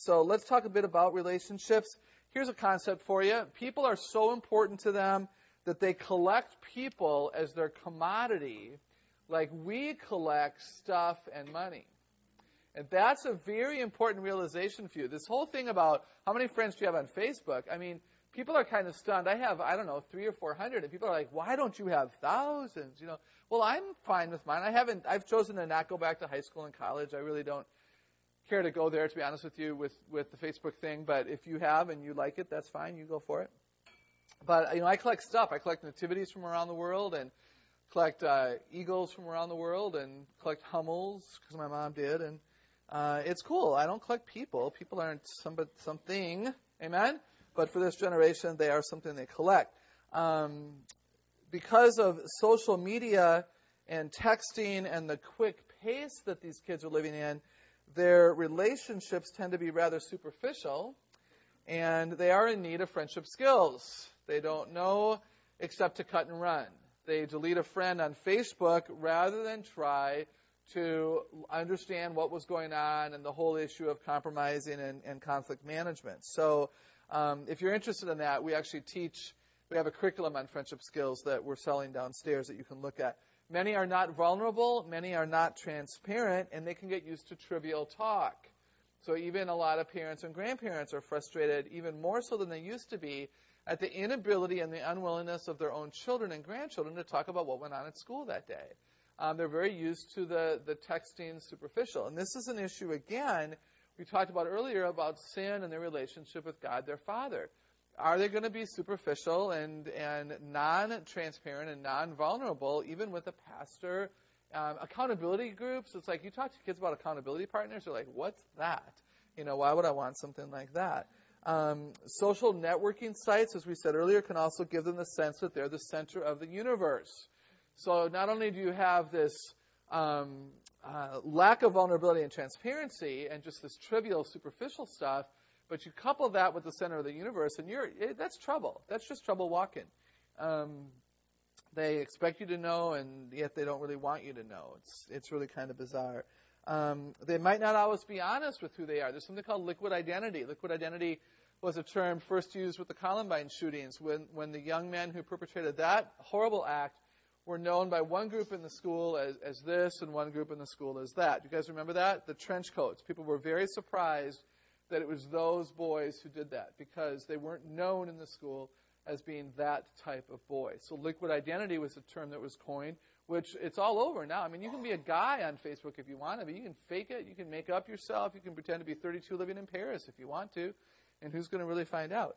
So let's talk a bit about relationships. Here's a concept for you. People are so important to them that they collect people as their commodity, like we collect stuff and money. And that's a very important realization for you. This whole thing about how many friends do you have on Facebook? I mean, people are kind of stunned. I have, I don't know, three or four hundred, and people are like, why don't you have thousands? You know, well, I'm fine with mine. I haven't, I've chosen to not go back to high school and college. I really don't care to go there, to be honest with you, with, with the Facebook thing. But if you have and you like it, that's fine. You go for it. But, you know, I collect stuff. I collect nativities from around the world and collect uh, eagles from around the world and collect hummels because my mom did. And uh, it's cool. I don't collect people. People aren't somebody, something. Amen? But for this generation, they are something they collect. Um, because of social media and texting and the quick pace that these kids are living in, their relationships tend to be rather superficial and they are in need of friendship skills. They don't know except to cut and run. They delete a friend on Facebook rather than try to understand what was going on and the whole issue of compromising and, and conflict management. So, um, if you're interested in that, we actually teach. We have a curriculum on friendship skills that we're selling downstairs that you can look at. Many are not vulnerable, many are not transparent, and they can get used to trivial talk. So even a lot of parents and grandparents are frustrated, even more so than they used to be, at the inability and the unwillingness of their own children and grandchildren to talk about what went on at school that day. Um, they're very used to the, the texting superficial. And this is an issue, again, we talked about earlier about sin and their relationship with God, their Father. Are they going to be superficial and, and non transparent and non vulnerable, even with a pastor? Um, accountability groups, it's like you talk to kids about accountability partners, they're like, what's that? You know, why would I want something like that? Um, social networking sites, as we said earlier, can also give them the sense that they're the center of the universe. So not only do you have this um, uh, lack of vulnerability and transparency and just this trivial, superficial stuff, but you couple that with the center of the universe, and you're that's trouble. That's just trouble walking. Um, they expect you to know, and yet they don't really want you to know. It's it's really kind of bizarre. Um, they might not always be honest with who they are. There's something called liquid identity. Liquid identity was a term first used with the Columbine shootings when when the young men who perpetrated that horrible act were known by one group in the school as, as this and one group in the school as that. You guys remember that? The trench coats. People were very surprised that it was those boys who did that because they weren't known in the school as being that type of boy. So liquid identity was a term that was coined, which it's all over now. I mean, you can be a guy on Facebook if you want to, but you can fake it, you can make up yourself, you can pretend to be 32 living in Paris if you want to, and who's going to really find out?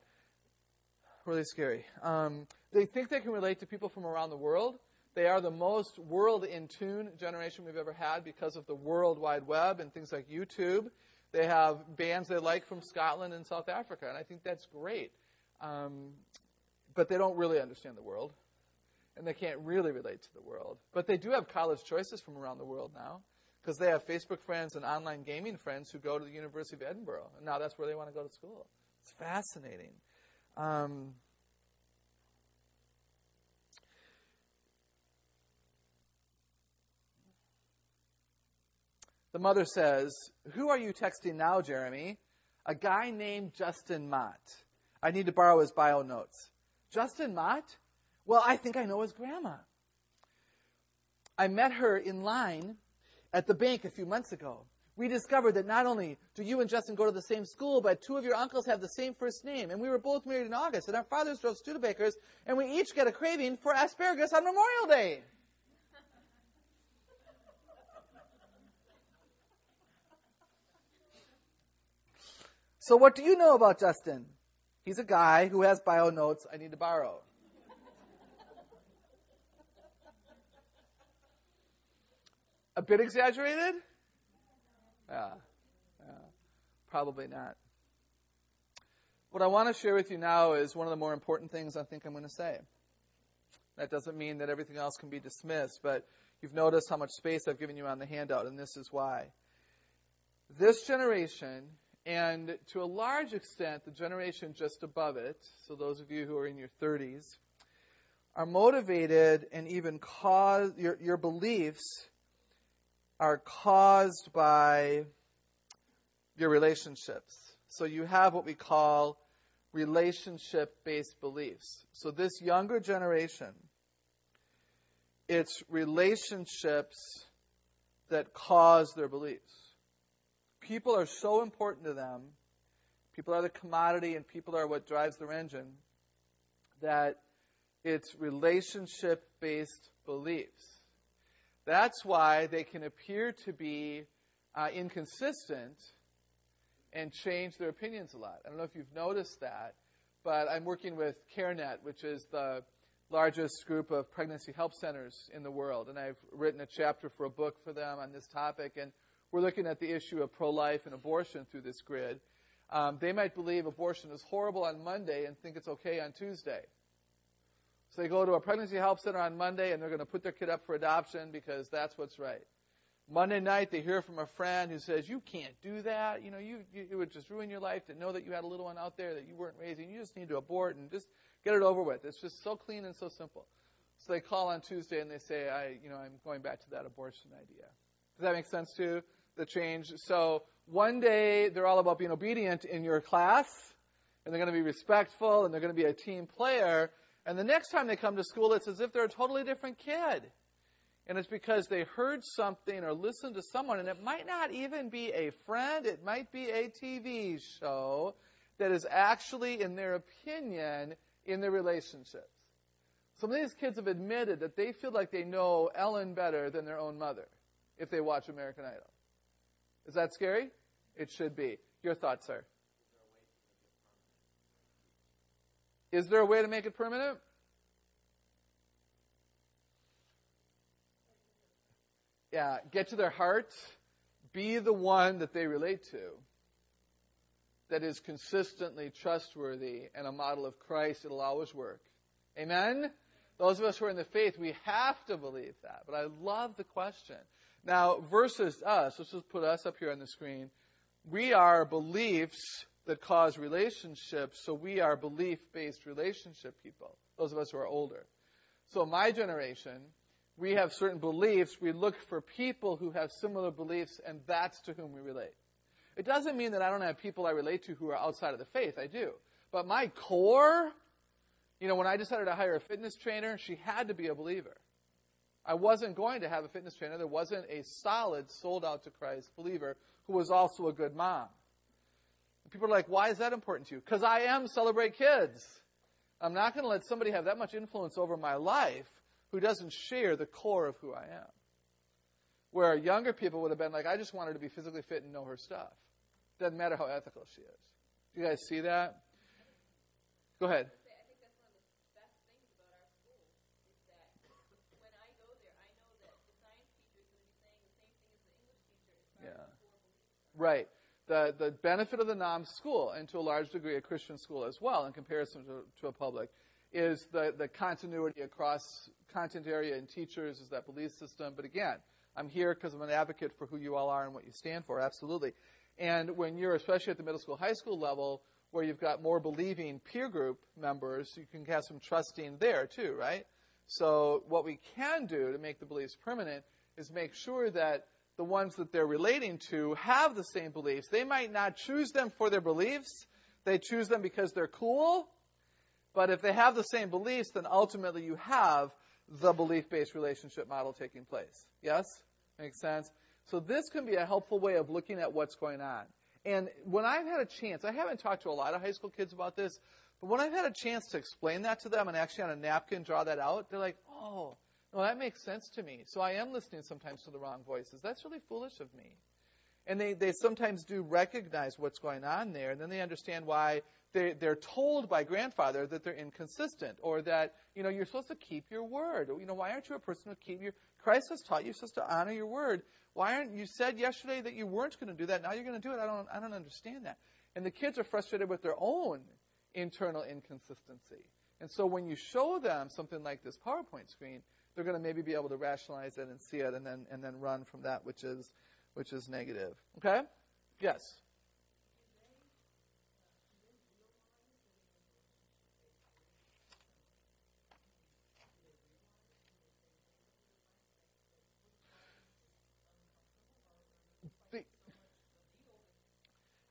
Really scary. Um, they think they can relate to people from around the world. They are the most world in tune generation we've ever had because of the World Wide Web and things like YouTube. They have bands they like from Scotland and South Africa, and I think that's great. Um, but they don't really understand the world, and they can't really relate to the world. But they do have college choices from around the world now, because they have Facebook friends and online gaming friends who go to the University of Edinburgh, and now that's where they want to go to school. It's fascinating. Um, The mother says, Who are you texting now, Jeremy? A guy named Justin Mott. I need to borrow his bio notes. Justin Mott? Well, I think I know his grandma. I met her in line at the bank a few months ago. We discovered that not only do you and Justin go to the same school, but two of your uncles have the same first name. And we were both married in August, and our fathers drove Studebakers, and we each get a craving for asparagus on Memorial Day. So what do you know about Justin? He's a guy who has bio notes I need to borrow. a bit exaggerated? Yeah, yeah, probably not. What I want to share with you now is one of the more important things I think I'm going to say. That doesn't mean that everything else can be dismissed, but you've noticed how much space I've given you on the handout, and this is why. This generation and to a large extent, the generation just above it, so those of you who are in your 30s, are motivated and even cause your, your beliefs are caused by your relationships. So you have what we call relationship based beliefs. So this younger generation, it's relationships that cause their beliefs. People are so important to them. People are the commodity and people are what drives their engine that it's relationship based beliefs. That's why they can appear to be uh, inconsistent and change their opinions a lot. I don't know if you've noticed that, but I'm working with CareNet, which is the largest group of pregnancy help centers in the world, and I've written a chapter for a book for them on this topic, and we're looking at the issue of pro-life and abortion through this grid. Um, they might believe abortion is horrible on Monday and think it's okay on Tuesday. So they go to a pregnancy help center on Monday and they're going to put their kid up for adoption because that's what's right. Monday night they hear from a friend who says, "You can't do that. You know, you, you it would just ruin your life to know that you had a little one out there that you weren't raising. You just need to abort and just get it over with. It's just so clean and so simple." So they call on Tuesday and they say, "I, you know, I'm going back to that abortion idea." Does that make sense too? The change. So one day they're all about being obedient in your class, and they're going to be respectful, and they're going to be a team player. And the next time they come to school, it's as if they're a totally different kid. And it's because they heard something or listened to someone, and it might not even be a friend, it might be a TV show that is actually, in their opinion, in their relationships. Some of these kids have admitted that they feel like they know Ellen better than their own mother if they watch American Idol. Is that scary? It should be. Your thoughts, sir? Is there a way to make it permanent? Yeah, get to their heart. Be the one that they relate to that is consistently trustworthy and a model of Christ. It'll always work. Amen? Those of us who are in the faith, we have to believe that. But I love the question. Now, versus us, let's just put us up here on the screen. We are beliefs that cause relationships, so we are belief based relationship people, those of us who are older. So, my generation, we have certain beliefs. We look for people who have similar beliefs, and that's to whom we relate. It doesn't mean that I don't have people I relate to who are outside of the faith. I do. But my core, you know, when I decided to hire a fitness trainer, she had to be a believer. I wasn't going to have a fitness trainer. There wasn't a solid, sold out to Christ believer who was also a good mom. People are like, why is that important to you? Because I am Celebrate Kids. I'm not going to let somebody have that much influence over my life who doesn't share the core of who I am. Where younger people would have been like, I just want her to be physically fit and know her stuff. Doesn't matter how ethical she is. Do you guys see that? Go ahead. Right. The, the benefit of the NOM school, and to a large degree a Christian school as well, in comparison to, to a public, is the, the continuity across content area and teachers, is that belief system. But again, I'm here because I'm an advocate for who you all are and what you stand for, absolutely. And when you're, especially at the middle school, high school level, where you've got more believing peer group members, you can have some trusting there too, right? So what we can do to make the beliefs permanent is make sure that the ones that they're relating to have the same beliefs. They might not choose them for their beliefs. They choose them because they're cool. But if they have the same beliefs, then ultimately you have the belief-based relationship model taking place. Yes? Makes sense? So this can be a helpful way of looking at what's going on. And when I've had a chance, I haven't talked to a lot of high school kids about this, but when I've had a chance to explain that to them and actually on a napkin draw that out, they're like, oh, well, that makes sense to me. So I am listening sometimes to the wrong voices. That's really foolish of me. And they, they sometimes do recognize what's going on there, and then they understand why they, they're told by grandfather that they're inconsistent, or that, you know, you're supposed to keep your word. You know, why aren't you a person who keep your, Christ has taught you you're supposed to honor your word. Why aren't, you said yesterday that you weren't going to do that, now you're going to do it. I don't, I don't understand that. And the kids are frustrated with their own internal inconsistency. And so when you show them something like this PowerPoint screen, they're going to maybe be able to rationalize it and see it and then and then run from that which is which is negative. Okay? Yes.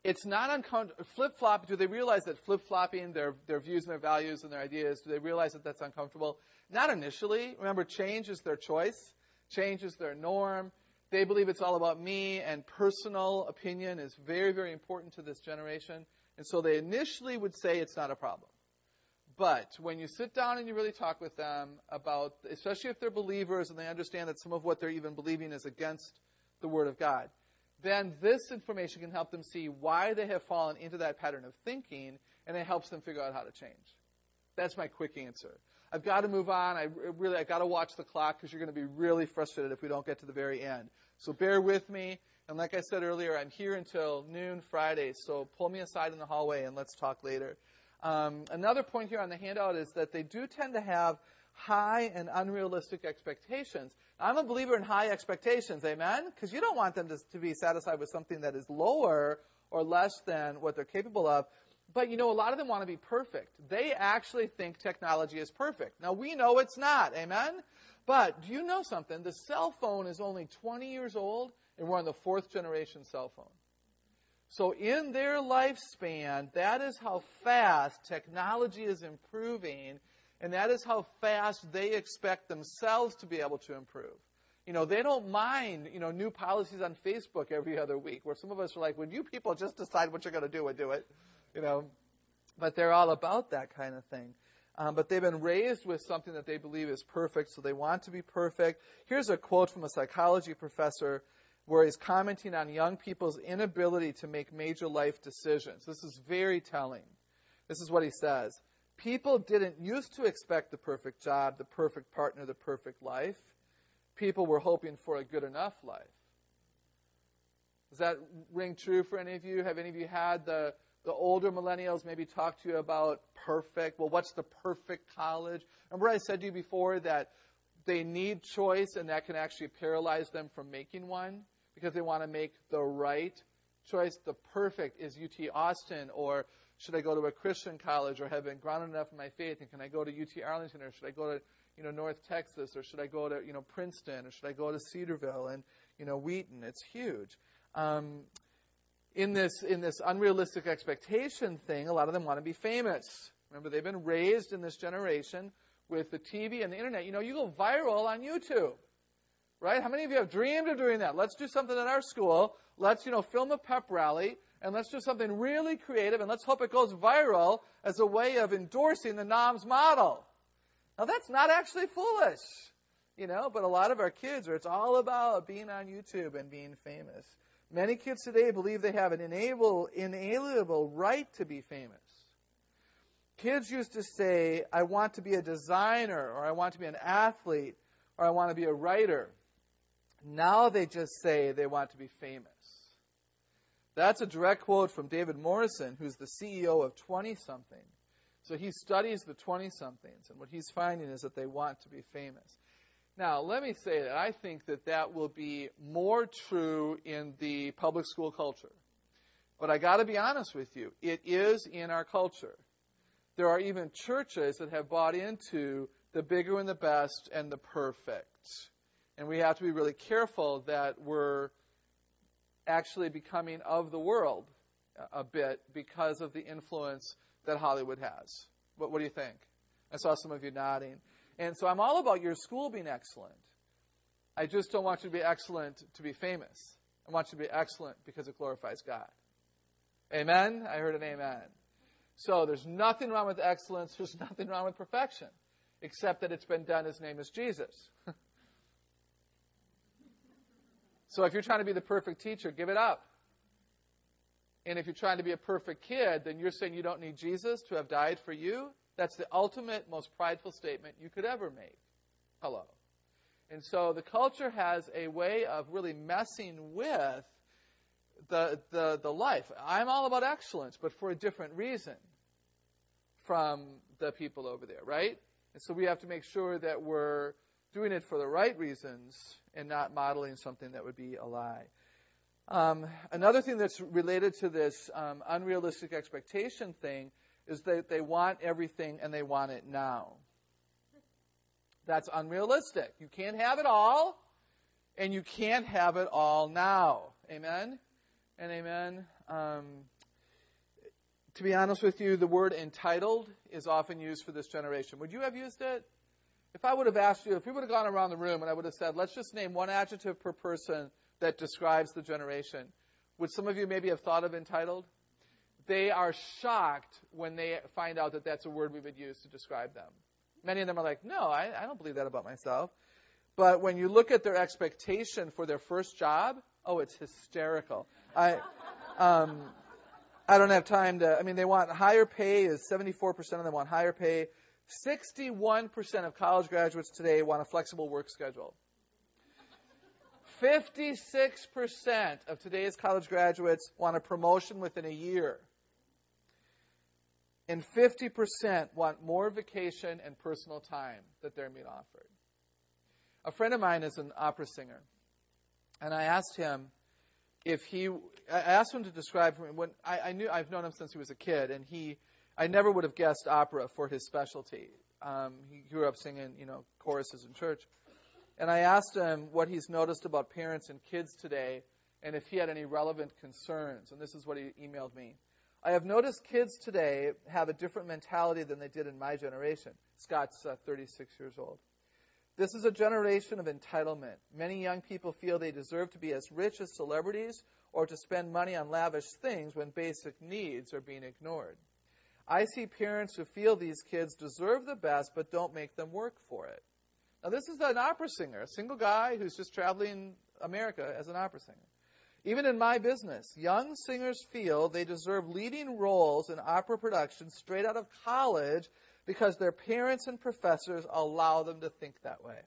It's not uncomfortable. Flip flop. Do they realize that flip flopping their their views and their values and their ideas? Do they realize that that's uncomfortable? Not initially. Remember, change is their choice. Change is their norm. They believe it's all about me, and personal opinion is very, very important to this generation. And so they initially would say it's not a problem. But when you sit down and you really talk with them about, especially if they're believers and they understand that some of what they're even believing is against the Word of God, then this information can help them see why they have fallen into that pattern of thinking, and it helps them figure out how to change. That's my quick answer. I've got to move on. I really, I've got to watch the clock because you're going to be really frustrated if we don't get to the very end. So bear with me. And like I said earlier, I'm here until noon Friday. So pull me aside in the hallway and let's talk later. Um, another point here on the handout is that they do tend to have high and unrealistic expectations. I'm a believer in high expectations, amen? Because you don't want them to, to be satisfied with something that is lower or less than what they're capable of. But you know, a lot of them want to be perfect. They actually think technology is perfect. Now we know it's not, amen? But do you know something? The cell phone is only 20 years old, and we're on the fourth generation cell phone. So in their lifespan, that is how fast technology is improving, and that is how fast they expect themselves to be able to improve. You know, they don't mind, you know, new policies on Facebook every other week, where some of us are like, when you people just decide what you're going to do and do it you know. But they're all about that kind of thing. Um, but they've been raised with something that they believe is perfect, so they want to be perfect. Here's a quote from a psychology professor where he's commenting on young people's inability to make major life decisions. This is very telling. This is what he says. People didn't used to expect the perfect job, the perfect partner, the perfect life. People were hoping for a good enough life. Does that ring true for any of you? Have any of you had the the older millennials maybe talk to you about perfect. Well, what's the perfect college? Remember, I said to you before that they need choice, and that can actually paralyze them from making one because they want to make the right choice. The perfect is UT Austin, or should I go to a Christian college, or have been grounded enough in my faith, and can I go to UT Arlington, or should I go to you know North Texas, or should I go to you know Princeton, or should I go to Cedarville and you know Wheaton? It's huge. Um, in this in this unrealistic expectation thing, a lot of them want to be famous. Remember, they've been raised in this generation with the TV and the internet. You know, you go viral on YouTube, right? How many of you have dreamed of doing that? Let's do something at our school. Let's you know film a pep rally and let's do something really creative and let's hope it goes viral as a way of endorsing the NOMS model. Now that's not actually foolish, you know, but a lot of our kids are it's all about being on YouTube and being famous. Many kids today believe they have an inalienable, inalienable right to be famous. Kids used to say, I want to be a designer, or I want to be an athlete, or I want to be a writer. Now they just say they want to be famous. That's a direct quote from David Morrison, who's the CEO of 20 something. So he studies the 20 somethings, and what he's finding is that they want to be famous. Now, let me say that I think that that will be more true in the public school culture. But I got to be honest with you, it is in our culture. There are even churches that have bought into the bigger and the best and the perfect. And we have to be really careful that we're actually becoming of the world a bit because of the influence that Hollywood has. What, what do you think? I saw some of you nodding. And so I'm all about your school being excellent. I just don't want you to be excellent to be famous. I want you to be excellent because it glorifies God. Amen? I heard an amen. So there's nothing wrong with excellence. There's nothing wrong with perfection, except that it's been done. His name is Jesus. so if you're trying to be the perfect teacher, give it up. And if you're trying to be a perfect kid, then you're saying you don't need Jesus to have died for you. That's the ultimate, most prideful statement you could ever make. Hello. And so the culture has a way of really messing with the, the, the life. I'm all about excellence, but for a different reason from the people over there, right? And so we have to make sure that we're doing it for the right reasons and not modeling something that would be a lie. Um, another thing that's related to this um, unrealistic expectation thing is that they want everything and they want it now. That's unrealistic. You can't have it all, and you can't have it all now. Amen? And amen. Um, to be honest with you, the word entitled is often used for this generation. Would you have used it? If I would have asked you, if we would have gone around the room and I would have said, let's just name one adjective per person that describes the generation, would some of you maybe have thought of entitled? They are shocked when they find out that that's a word we would use to describe them. Many of them are like, no, I, I don't believe that about myself. But when you look at their expectation for their first job, oh, it's hysterical. I, um, I don't have time to, I mean, they want higher pay, is 74% of them want higher pay. 61% of college graduates today want a flexible work schedule. 56% of today's college graduates want a promotion within a year. And 50% want more vacation and personal time that they're being offered. A friend of mine is an opera singer. And I asked him if he, I asked him to describe for me when I, I knew I've known him since he was a kid, and he, I never would have guessed opera for his specialty. Um, he grew up singing, you know, choruses in church. And I asked him what he's noticed about parents and kids today, and if he had any relevant concerns. And this is what he emailed me. I have noticed kids today have a different mentality than they did in my generation. Scott's uh, 36 years old. This is a generation of entitlement. Many young people feel they deserve to be as rich as celebrities or to spend money on lavish things when basic needs are being ignored. I see parents who feel these kids deserve the best but don't make them work for it. Now, this is an opera singer, a single guy who's just traveling America as an opera singer. Even in my business, young singers feel they deserve leading roles in opera productions straight out of college because their parents and professors allow them to think that way.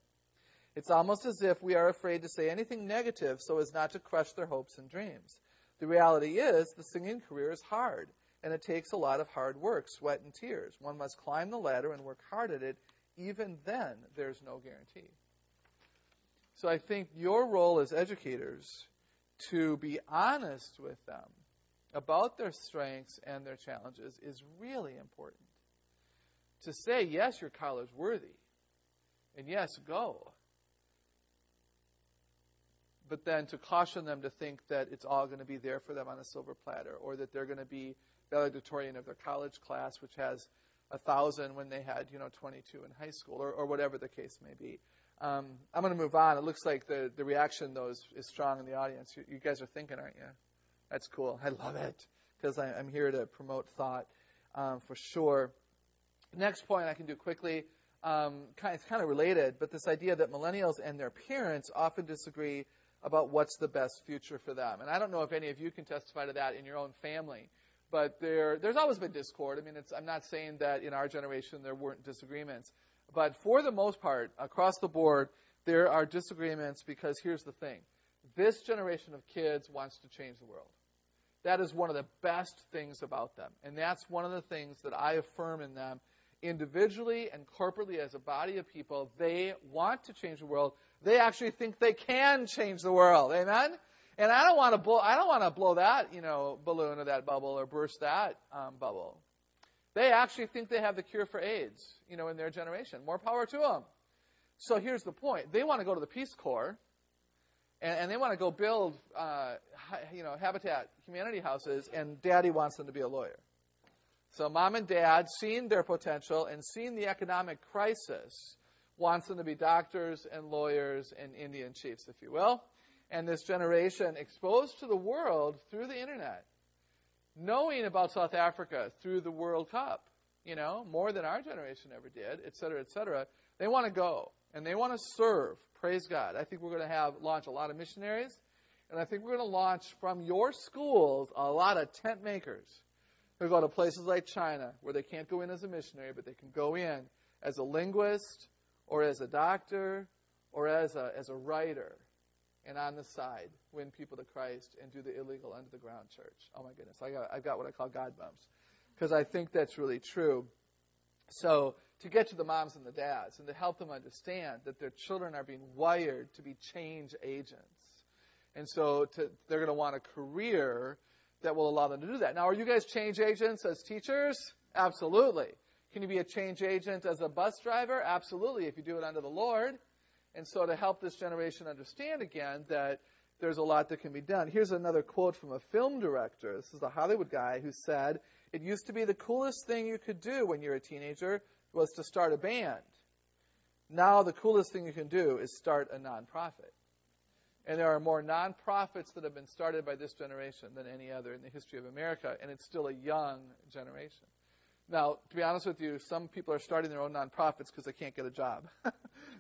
It's almost as if we are afraid to say anything negative so as not to crush their hopes and dreams. The reality is, the singing career is hard, and it takes a lot of hard work, sweat, and tears. One must climb the ladder and work hard at it. Even then, there's no guarantee. So I think your role as educators to be honest with them about their strengths and their challenges is really important to say, yes, your college worthy, and yes, go. But then to caution them to think that it's all going to be there for them on a silver platter, or that they're going to be valedictorian of their college class, which has a thousand when they had, you know, 22 in high school, or, or whatever the case may be. Um, I'm going to move on. It looks like the, the reaction, though, is, is strong in the audience. You, you, guys are thinking, aren't you? That's cool. I love it because I'm here to promote thought um, for sure. Next point I can do quickly. Um, it's kind of related, but this idea that millennials and their parents often disagree about what's the best future for them. And I don't know if any of you can testify to that in your own family, but there, there's always been discord. I mean, I'm not saying that in our generation there weren't disagreements, but for the most part, across the board, there are disagreements because here's the thing. This generation of kids wants to change the world. That is one of the best things about them. And that's one of the things that I affirm in them individually and corporately as a body of people, they want to change the world. They actually think they can change the world. Amen? And I don't want to blow, I don't want to blow that, you know, balloon or that bubble or burst that um, bubble. They actually think they have the cure for AIDS, you know, in their generation. More power to them. So here's the point. They want to go to the Peace Corps, and, and they want to go build, uh, you know, Habitat Humanity houses, and Daddy wants them to be a lawyer. So mom and dad, seeing their potential and seeing the economic crisis, wants them to be doctors and lawyers and Indian chiefs, if you will. And this generation exposed to the world through the internet, knowing about South Africa through the World Cup, you know, more than our generation ever did, et cetera, et cetera. They want to go and they want to serve. Praise God. I think we're going to have launch a lot of missionaries, and I think we're going to launch from your schools a lot of tent makers who go to places like China where they can't go in as a missionary, but they can go in as a linguist or as a doctor or as a, as a writer and on the side win people to Christ and do the illegal under the ground church. Oh my goodness, I got, I've got what I call God bumps because I think that's really true. So to get to the moms and the dads and to help them understand that their children are being wired to be change agents. And so to, they're going to want a career that will allow them to do that. Now, are you guys change agents as teachers? Absolutely. Can you be a change agent as a bus driver? Absolutely, if you do it under the Lord. And so, to help this generation understand again that there's a lot that can be done. Here's another quote from a film director. This is a Hollywood guy who said, It used to be the coolest thing you could do when you're a teenager was to start a band. Now the coolest thing you can do is start a nonprofit. And there are more nonprofits that have been started by this generation than any other in the history of America, and it's still a young generation. Now, to be honest with you, some people are starting their own nonprofits because they can't get a job.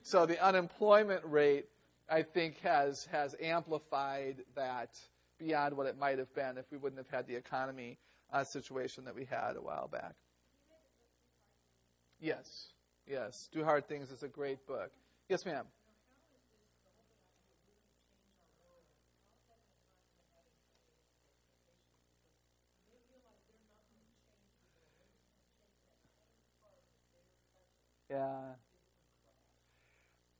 so the unemployment rate, I think, has has amplified that beyond what it might have been if we wouldn't have had the economy uh, situation that we had a while back. Yes, yes. Do Hard Things is a great book. Yes, ma'am. Yeah.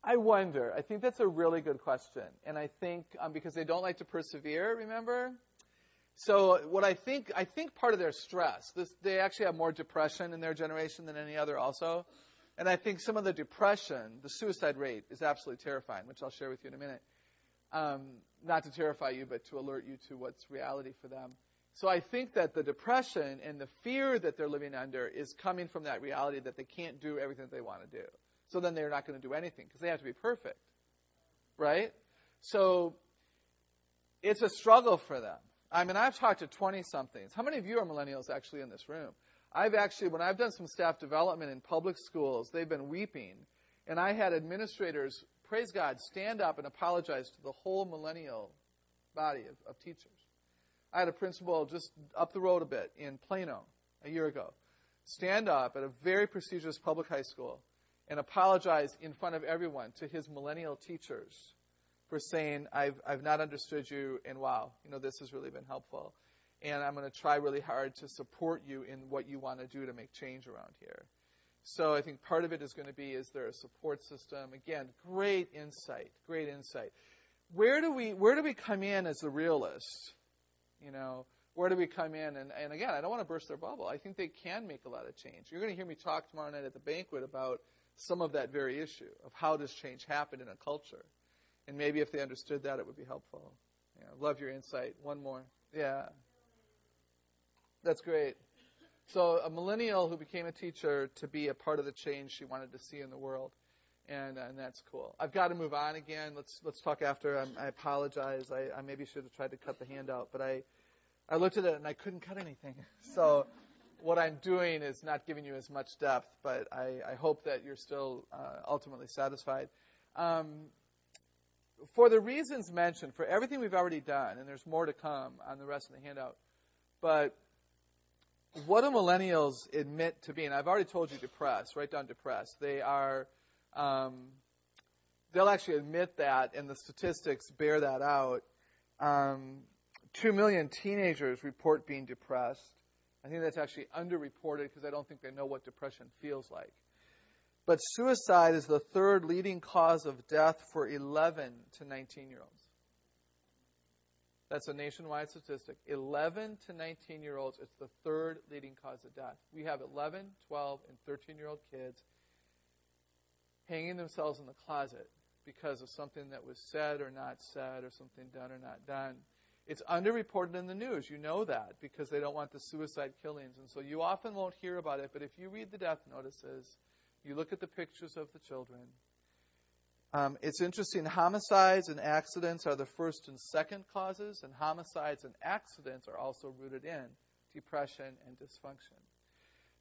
I wonder. I think that's a really good question. And I think um, because they don't like to persevere, remember? So what I think, I think part of their stress, this, they actually have more depression in their generation than any other also. And I think some of the depression, the suicide rate is absolutely terrifying, which I'll share with you in a minute. Um, not to terrify you, but to alert you to what's reality for them. So I think that the depression and the fear that they're living under is coming from that reality that they can't do everything that they want to do. So then they're not going to do anything because they have to be perfect. Right? So it's a struggle for them. I mean, I've talked to 20 somethings. How many of you are millennials actually in this room? I've actually, when I've done some staff development in public schools, they've been weeping. And I had administrators, praise God, stand up and apologize to the whole millennial body of, of teachers. I had a principal just up the road a bit in Plano a year ago stand up at a very prestigious public high school and apologize in front of everyone to his millennial teachers for saying, I've, I've not understood you, and wow, you know, this has really been helpful. And I'm going to try really hard to support you in what you want to do to make change around here. So I think part of it is going to be, is there a support system? Again, great insight, great insight. Where do we, where do we come in as the realist? You know, where do we come in? And, and again, I don't want to burst their bubble. I think they can make a lot of change. You're going to hear me talk tomorrow night at the banquet about some of that very issue of how does change happen in a culture. And maybe if they understood that, it would be helpful. Yeah, love your insight. One more. Yeah. That's great. So a millennial who became a teacher to be a part of the change she wanted to see in the world. And, and that's cool. I've got to move on again. Let's let's talk after. I'm, i apologize. I, I maybe should have tried to cut the handout, but I I looked at it and I couldn't cut anything. So what I'm doing is not giving you as much depth, but I, I hope that you're still uh, ultimately satisfied. Um, for the reasons mentioned, for everything we've already done, and there's more to come on the rest of the handout, but what do millennials admit to being? I've already told you depressed, write down depressed. They are, um, they'll actually admit that, and the statistics bear that out. Um, Two million teenagers report being depressed. I think that's actually underreported because I don't think they know what depression feels like. But suicide is the third leading cause of death for 11 to 19 year olds. That's a nationwide statistic. 11 to 19 year olds, it's the third leading cause of death. We have 11, 12, and 13 year old kids hanging themselves in the closet because of something that was said or not said or something done or not done. It's underreported in the news. You know that because they don't want the suicide killings. And so you often won't hear about it. But if you read the death notices, you look at the pictures of the children. Um, it's interesting. Homicides and accidents are the first and second causes, and homicides and accidents are also rooted in depression and dysfunction.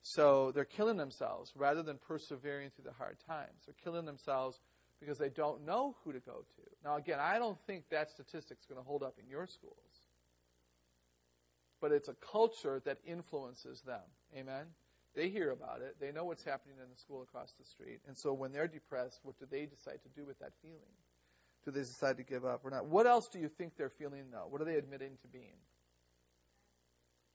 So they're killing themselves rather than persevering through the hard times. They're killing themselves because they don't know who to go to. Now, again, I don't think that statistic's going to hold up in your schools. But it's a culture that influences them. Amen? They hear about it. They know what's happening in the school across the street. And so when they're depressed, what do they decide to do with that feeling? Do they decide to give up or not? What else do you think they're feeling, though? What are they admitting to being?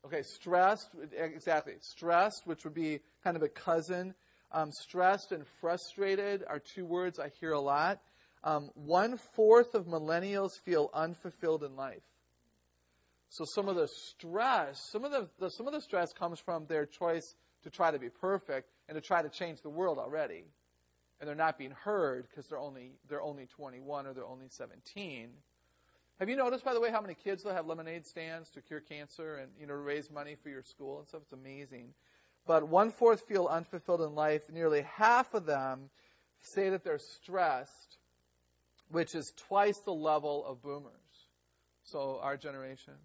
Okay, stressed, exactly. Stressed, which would be kind of a cousin um, stressed and frustrated are two words I hear a lot. Um, one fourth of millennials feel unfulfilled in life. So some of the stress, some of the, the, some of the stress comes from their choice to try to be perfect and to try to change the world already, and they're not being heard because they're only they're only 21 or they're only 17. Have you noticed, by the way, how many kids will have lemonade stands to cure cancer and you know raise money for your school and stuff? It's amazing. But one fourth feel unfulfilled in life. Nearly half of them say that they're stressed, which is twice the level of boomers. So our generation.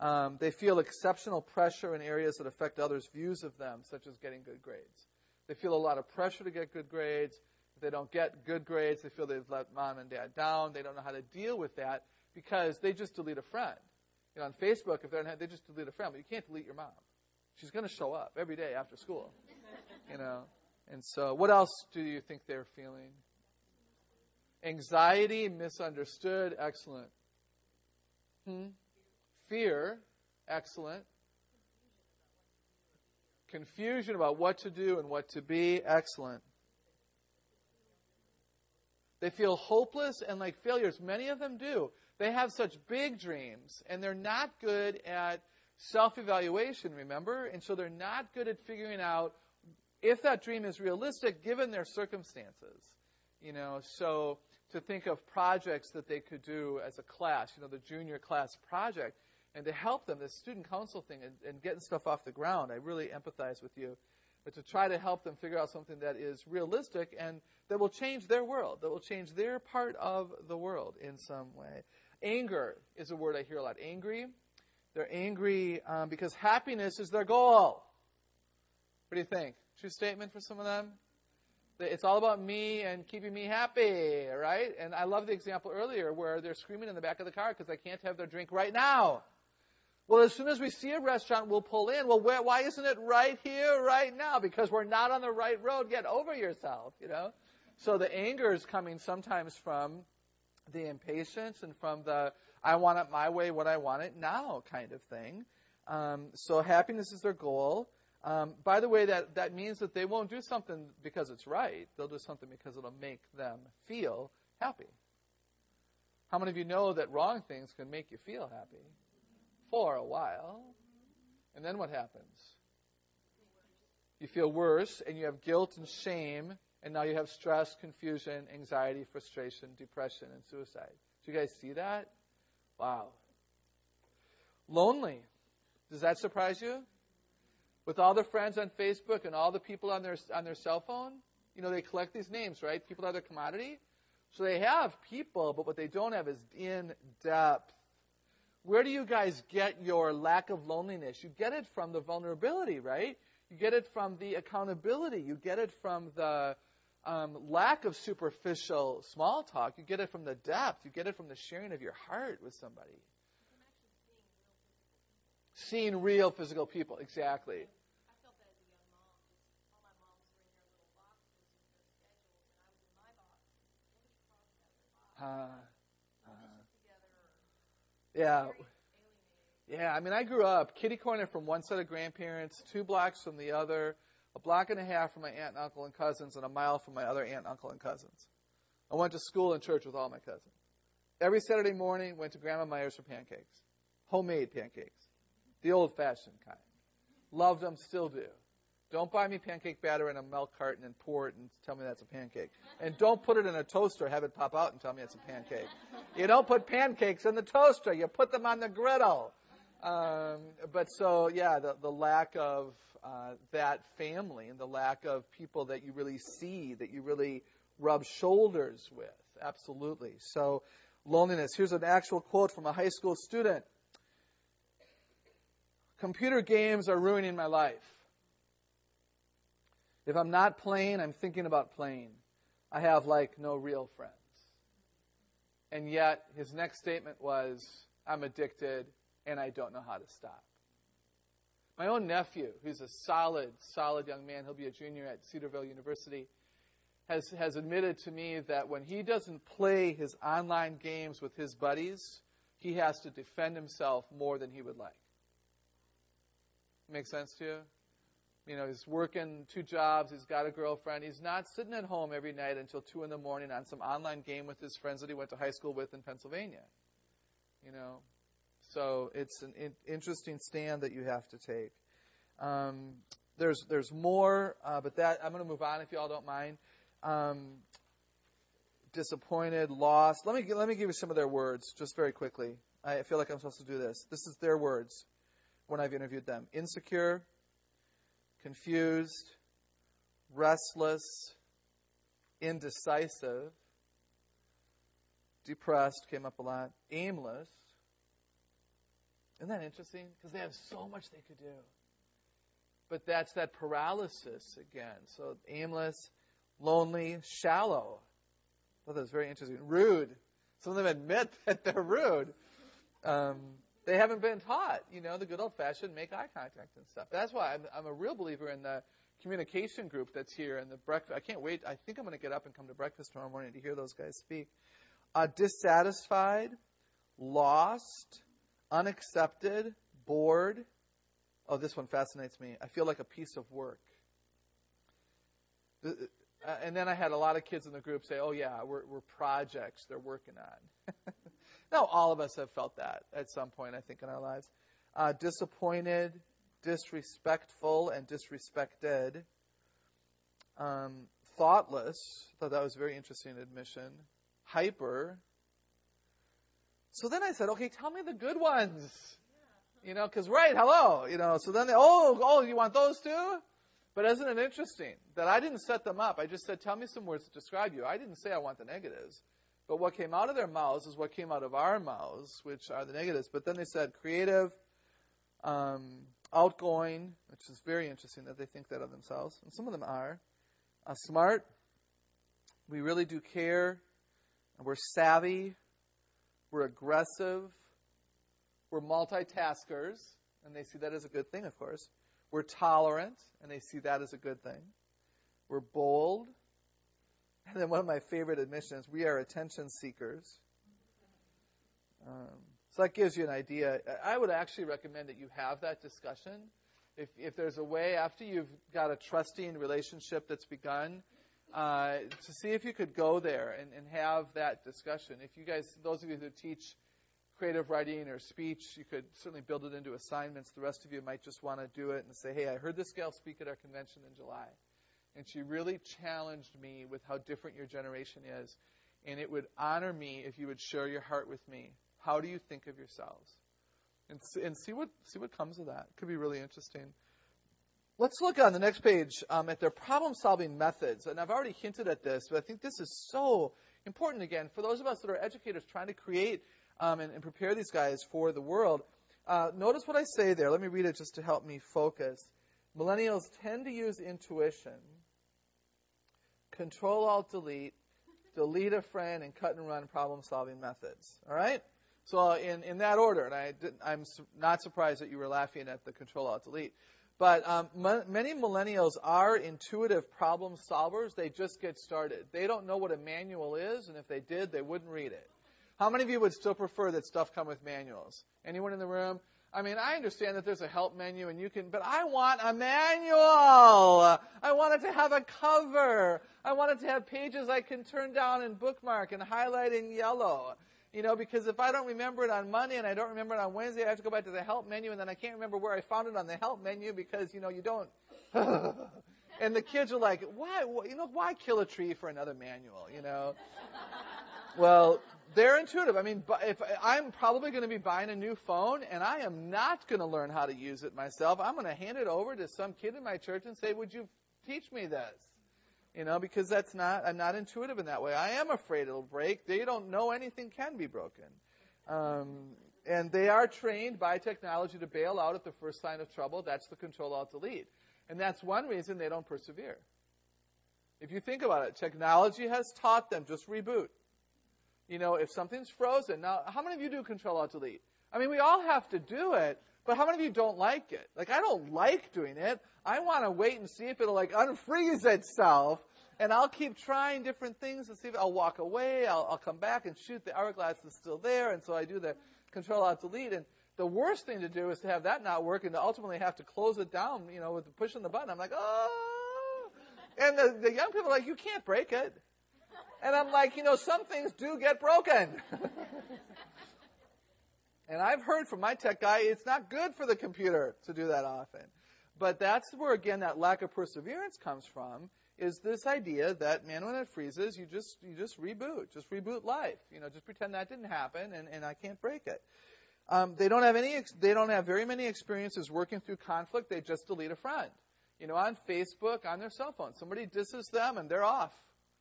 Um, they feel exceptional pressure in areas that affect others' views of them, such as getting good grades. They feel a lot of pressure to get good grades. If they don't get good grades, they feel they've let mom and dad down. They don't know how to deal with that because they just delete a friend. You know, on Facebook, if they're not, they just delete a friend, but you can't delete your mom. She's going to show up every day after school. You know, and so what else do you think they're feeling? Anxiety, misunderstood, excellent. Hmm? Fear, excellent. Confusion about what to do and what to be, excellent. They feel hopeless and like failures. Many of them do. They have such big dreams, and they're not good at self evaluation, remember? And so they're not good at figuring out if that dream is realistic given their circumstances. You know, so to think of projects that they could do as a class, you know, the junior class project, and to help them, this student council thing, and, and getting stuff off the ground. I really empathize with you. But to try to help them figure out something that is realistic and that will change their world, that will change their part of the world in some way. Anger is a word I hear a lot. Angry. They're angry um, because happiness is their goal. What do you think? True statement for some of them? It's all about me and keeping me happy, right? And I love the example earlier where they're screaming in the back of the car because they can't have their drink right now. Well, as soon as we see a restaurant, we'll pull in. Well, where, why isn't it right here, right now? Because we're not on the right road. Get over yourself, you know? So the anger is coming sometimes from the impatience and from the I want it my way, what I want it now kind of thing. Um, so happiness is their goal. Um, by the way, that, that means that they won't do something because it's right. They'll do something because it'll make them feel happy. How many of you know that wrong things can make you feel happy? For a while. And then what happens? You feel worse, and you have guilt and shame, and now you have stress, confusion, anxiety, frustration, depression, and suicide. Do you guys see that? Wow. Lonely. Does that surprise you? With all the friends on Facebook and all the people on their on their cell phone, you know they collect these names, right? People are their commodity. So they have people, but what they don't have is in depth. Where do you guys get your lack of loneliness? You get it from the vulnerability, right? You get it from the accountability. You get it from the um, lack of superficial small talk. You get it from the depth. You get it from the sharing of your heart with somebody. Seeing real physical people, exactly. Uh, uh, yeah. Yeah, I mean, I grew up kitty corner from one set of grandparents, two blocks from the other a block and a half from my aunt and uncle and cousins, and a mile from my other aunt, uncle, and cousins. I went to school and church with all my cousins. Every Saturday morning, went to Grandma Myers for pancakes, homemade pancakes, the old-fashioned kind. Loved them, still do. Don't buy me pancake batter in a milk carton and pour it and tell me that's a pancake. And don't put it in a toaster, have it pop out and tell me it's a pancake. You don't put pancakes in the toaster, you put them on the griddle. Um, but so, yeah, the, the lack of uh, that family and the lack of people that you really see, that you really rub shoulders with. Absolutely. So, loneliness. Here's an actual quote from a high school student Computer games are ruining my life. If I'm not playing, I'm thinking about playing. I have like no real friends. And yet, his next statement was, I'm addicted and I don't know how to stop. My own nephew, who's a solid, solid young man, he'll be a junior at Cedarville University, has, has admitted to me that when he doesn't play his online games with his buddies, he has to defend himself more than he would like. Make sense to you? You know, he's working two jobs, he's got a girlfriend, he's not sitting at home every night until 2 in the morning on some online game with his friends that he went to high school with in Pennsylvania. You know, so it's an in- interesting stand that you have to take. Um, there's there's more, uh, but that I'm going to move on if you all don't mind. Um, disappointed, lost. Let me let me give you some of their words just very quickly. I feel like I'm supposed to do this. This is their words when I've interviewed them: insecure, confused, restless, indecisive, depressed came up a lot, aimless. Isn't that interesting? Because they have so much they could do. But that's that paralysis again. So aimless, lonely, shallow. Well, was very interesting. Rude. Some of them admit that they're rude. Um, they haven't been taught, you know, the good old fashioned make eye contact and stuff. That's why I'm, I'm a real believer in the communication group that's here and the breakfast. I can't wait. I think I'm going to get up and come to breakfast tomorrow morning to hear those guys speak. Uh, dissatisfied, lost, unaccepted, bored. Oh, this one fascinates me. I feel like a piece of work. Uh, and then I had a lot of kids in the group say, "Oh yeah, we're, we're projects they're working on." now all of us have felt that at some point, I think, in our lives. Uh, disappointed, disrespectful, and disrespected. Um, thoughtless. Thought that was a very interesting admission. Hyper. So then I said, okay, tell me the good ones. You know, because right, hello. You know, so then they, oh, oh, you want those too? But isn't it interesting that I didn't set them up? I just said, tell me some words to describe you. I didn't say I want the negatives. But what came out of their mouths is what came out of our mouths, which are the negatives. But then they said creative, um, outgoing, which is very interesting that they think that of themselves. And some of them are. Uh, smart. We really do care. And we're savvy. We're aggressive. We're multitaskers. And they see that as a good thing, of course. We're tolerant, and they see that as a good thing. We're bold. And then one of my favorite admissions, we are attention seekers. Um, so that gives you an idea. I would actually recommend that you have that discussion. If, if there's a way, after you've got a trusting relationship that's begun, uh, to see if you could go there and, and have that discussion. If you guys, those of you who teach creative writing or speech, you could certainly build it into assignments. The rest of you might just want to do it and say, hey, I heard this gal speak at our convention in July. And she really challenged me with how different your generation is. And it would honor me if you would share your heart with me. How do you think of yourselves? And, and see what see what comes of that. It could be really interesting. Let's look on the next page um, at their problem-solving methods. And I've already hinted at this, but I think this is so important again for those of us that are educators trying to create um, and, and, prepare these guys for the world. Uh, notice what I say there. Let me read it just to help me focus. Millennials tend to use intuition, control alt delete, delete a friend, and cut and run problem solving methods. All right? So in, in that order, and I am not surprised that you were laughing at the control alt delete. But um, many millennials are intuitive problem solvers. They just get started. They don't know what a manual is, and if they did, they wouldn't read it. How many of you would still prefer that stuff come with manuals? Anyone in the room? I mean, I understand that there's a help menu and you can, but I want a manual. I want it to have a cover. I want it to have pages I can turn down and bookmark and highlight in yellow. You know, because if I don't remember it on Monday and I don't remember it on Wednesday, I have to go back to the help menu and then I can't remember where I found it on the help menu because, you know, you don't. and the kids are like, why, you know, why kill a tree for another manual, you know? well, they're intuitive. I mean, if I'm probably going to be buying a new phone and I am not going to learn how to use it myself, I'm going to hand it over to some kid in my church and say, "Would you teach me this?" You know, because that's not I'm not intuitive in that way. I am afraid it'll break. They don't know anything can be broken. Um, and they are trained by technology to bail out at the first sign of trouble. That's the control alt delete. And that's one reason they don't persevere. If you think about it, technology has taught them just reboot you know, if something's frozen. Now, how many of you do Control Alt Delete? I mean, we all have to do it, but how many of you don't like it? Like, I don't like doing it. I want to wait and see if it'll like unfreeze itself, and I'll keep trying different things and see if I'll walk away. I'll, I'll come back and shoot. The hourglass is still there, and so I do the Control Alt Delete. And the worst thing to do is to have that not work and to ultimately have to close it down. You know, with pushing the button. I'm like, oh. And the, the young people are like, you can't break it. And I'm like, you know, some things do get broken. and I've heard from my tech guy, it's not good for the computer to do that often. But that's where, again, that lack of perseverance comes from, is this idea that man, when it freezes, you just you just reboot, just reboot life. You know, just pretend that didn't happen, and, and I can't break it. Um, they don't have any. They don't have very many experiences working through conflict. They just delete a friend. You know, on Facebook, on their cell phone, somebody disses them, and they're off.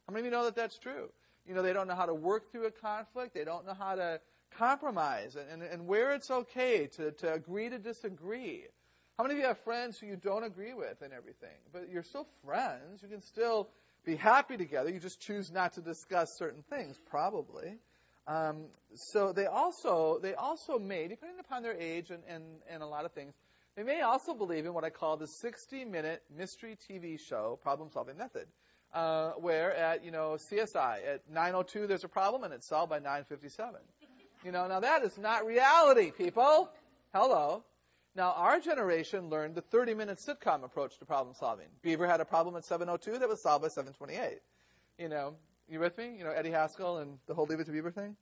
How many of you know that that's true? You know, they don't know how to work through a conflict. They don't know how to compromise and, and, and where it's okay to, to agree to disagree. How many of you have friends who you don't agree with and everything? But you're still friends. You can still be happy together. You just choose not to discuss certain things, probably. Um, so they also they also may, depending upon their age and, and, and a lot of things, they may also believe in what I call the 60-minute mystery TV show problem-solving method, uh, where at you know CSI at 9:02 there's a problem and it's solved by 9:57. You know, now that is not reality, people. Hello. Now, our generation learned the 30 minute sitcom approach to problem solving. Beaver had a problem at 702 that was solved by 728. You know, you with me? You know, Eddie Haskell and the whole Leave It to Beaver thing?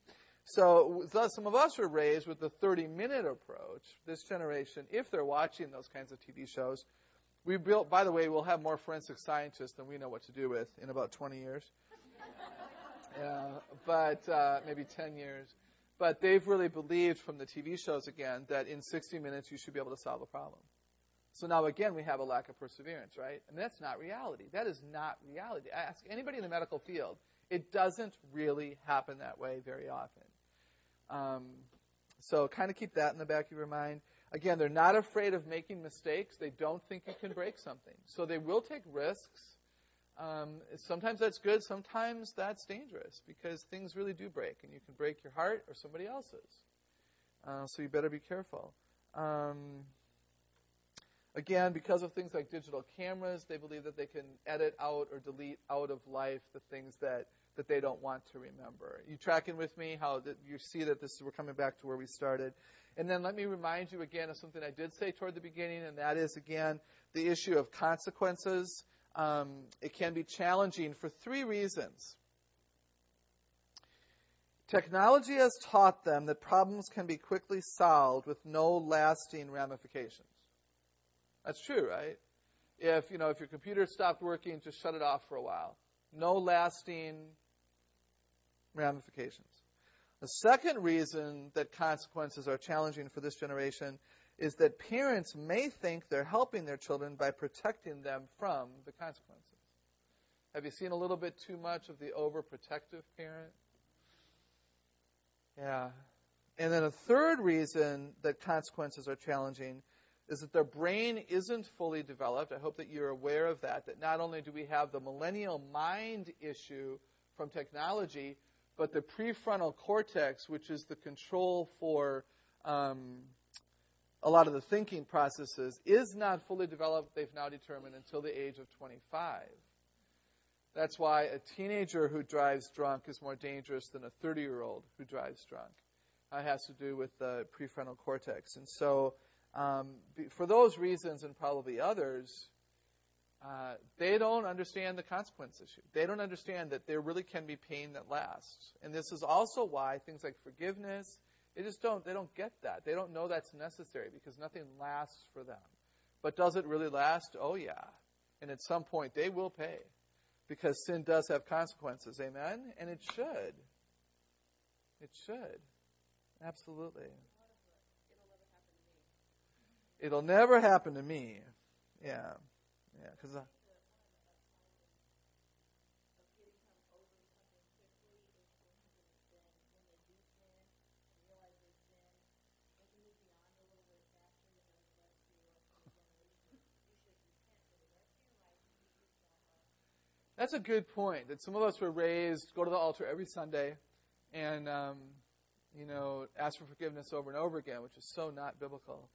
So, thus, some of us were raised with the 30 minute approach. This generation, if they're watching those kinds of TV shows, we built, by the way, we'll have more forensic scientists than we know what to do with in about 20 years. yeah, but uh, maybe 10 years. But they've really believed from the TV shows again that in 60 minutes you should be able to solve a problem. So now again we have a lack of perseverance, right? And that's not reality. That is not reality. I ask anybody in the medical field, it doesn't really happen that way very often. Um, so kind of keep that in the back of your mind. Again, they're not afraid of making mistakes. They don't think you can break something. So they will take risks. Um, sometimes that's good, sometimes that's dangerous because things really do break, and you can break your heart or somebody else's. Uh, so you better be careful. Um, again, because of things like digital cameras, they believe that they can edit out or delete out of life the things that, that they don't want to remember. You tracking with me? How that you see that this we're coming back to where we started. And then let me remind you again of something I did say toward the beginning, and that is again the issue of consequences um, it can be challenging for three reasons. Technology has taught them that problems can be quickly solved with no lasting ramifications. That's true, right? If, you know, if your computer stopped working, just shut it off for a while. No lasting ramifications. The second reason that consequences are challenging for this generation is that parents may think they're helping their children by protecting them from the consequences. Have you seen a little bit too much of the overprotective parent? Yeah. And then a third reason that consequences are challenging is that their brain isn't fully developed. I hope that you're aware of that. That not only do we have the millennial mind issue from technology, but the prefrontal cortex, which is the control for um, a lot of the thinking processes is not fully developed, they've now determined, until the age of 25. That's why a teenager who drives drunk is more dangerous than a 30 year old who drives drunk. It has to do with the prefrontal cortex. And so, um, for those reasons and probably others, uh, they don't understand the consequence issue. They don't understand that there really can be pain that lasts. And this is also why things like forgiveness they just don't, they don't get that. They don't know that's necessary because nothing lasts for them. But does it really last? Oh yeah. And at some point they will pay because sin does have consequences. Amen? And it should. It should. Absolutely. It'll never happen to me. Yeah. Yeah. Because That's a good point. That some of us were raised go to the altar every Sunday, and um, you know ask for forgiveness over and over again, which is so not biblical.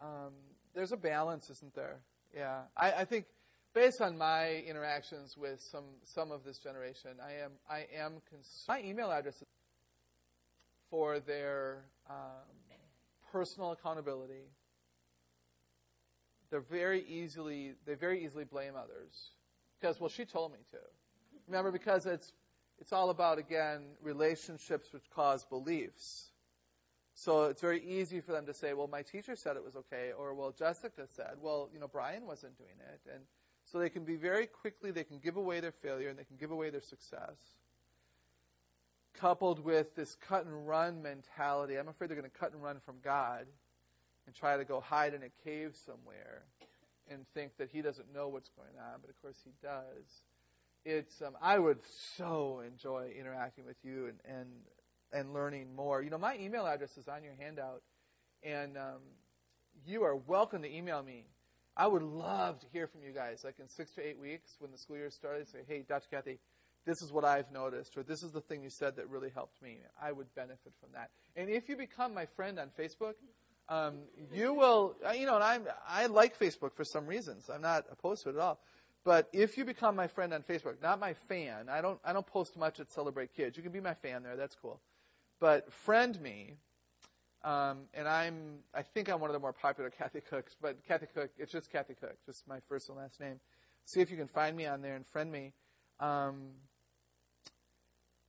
Um, there's a balance, isn't there? Yeah, I, I think based on my interactions with some some of this generation, I am I am cons- my email address for their um, personal accountability. They're very easily they very easily blame others because, well, she told me to. Remember, because it's, it's all about, again, relationships which cause beliefs. So it's very easy for them to say, well, my teacher said it was okay, or, well, Jessica said, well, you know, Brian wasn't doing it. And So they can be very quickly, they can give away their failure and they can give away their success. Coupled with this cut and run mentality, I'm afraid they're going to cut and run from God and try to go hide in a cave somewhere and think that He doesn't know what's going on, but of course He does. It's um, I would so enjoy interacting with you and, and and learning more. You know, my email address is on your handout, and um, you are welcome to email me. I would love to hear from you guys, like in six to eight weeks when the school year started. Say, hey, Dr. Kathy, this is what I've noticed, or this is the thing you said that really helped me. I would benefit from that. And if you become my friend on Facebook, um, you will, uh, you know, and I'm, I like Facebook for some reasons. I'm not opposed to it at all. But if you become my friend on Facebook, not my fan, I don't, I don't post much at Celebrate Kids. You can be my fan there. That's cool. But friend me, um, and I'm, I think I'm one of the more popular Kathy Kochs, but Kathy Koch, it's just Kathy Koch, just my first and last name. See if you can find me on there and friend me. Um,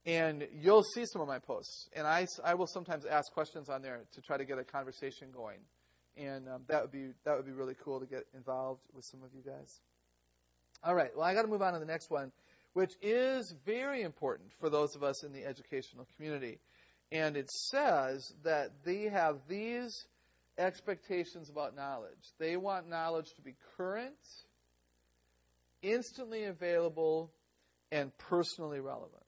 and you'll see some of my posts. And I, I will sometimes ask questions on there to try to get a conversation going. And um, that would be that would be really cool to get involved with some of you guys. All right. Well, I got to move on to the next one, which is very important for those of us in the educational community. And it says that they have these expectations about knowledge. They want knowledge to be current, instantly available, and personally relevant.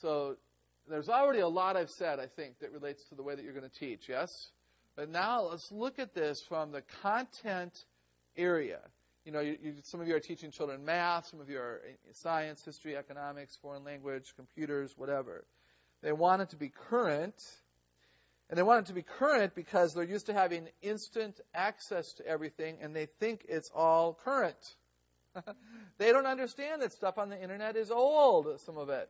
So there's already a lot I've said, I think, that relates to the way that you're going to teach, yes? But now let's look at this from the content area. You know, you, you, some of you are teaching children math, some of you are eh, science, history, economics, foreign language, computers, whatever. They want it to be current. And they want it to be current because they're used to having instant access to everything and they think it's all current. they don't understand that stuff on the internet is old, some of it.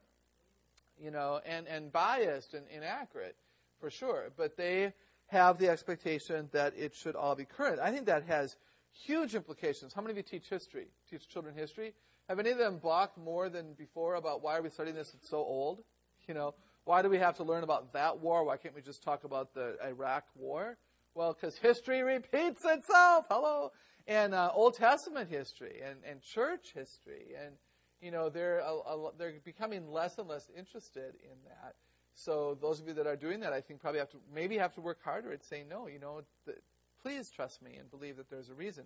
You know, and, and biased and inaccurate, for sure. But they have the expectation that it should all be current. I think that has huge implications. How many of you teach history? Teach children history? Have any of them balked more than before about why are we studying this? It's so old. You know, why do we have to learn about that war? Why can't we just talk about the Iraq war? Well, because history repeats itself. Hello. And uh, Old Testament history and, and church history. And, you know, they're, a, a, they're becoming less and less interested in that. So those of you that are doing that, I think probably have to, maybe have to work harder at saying, no, you know, the, please trust me and believe that there's a reason.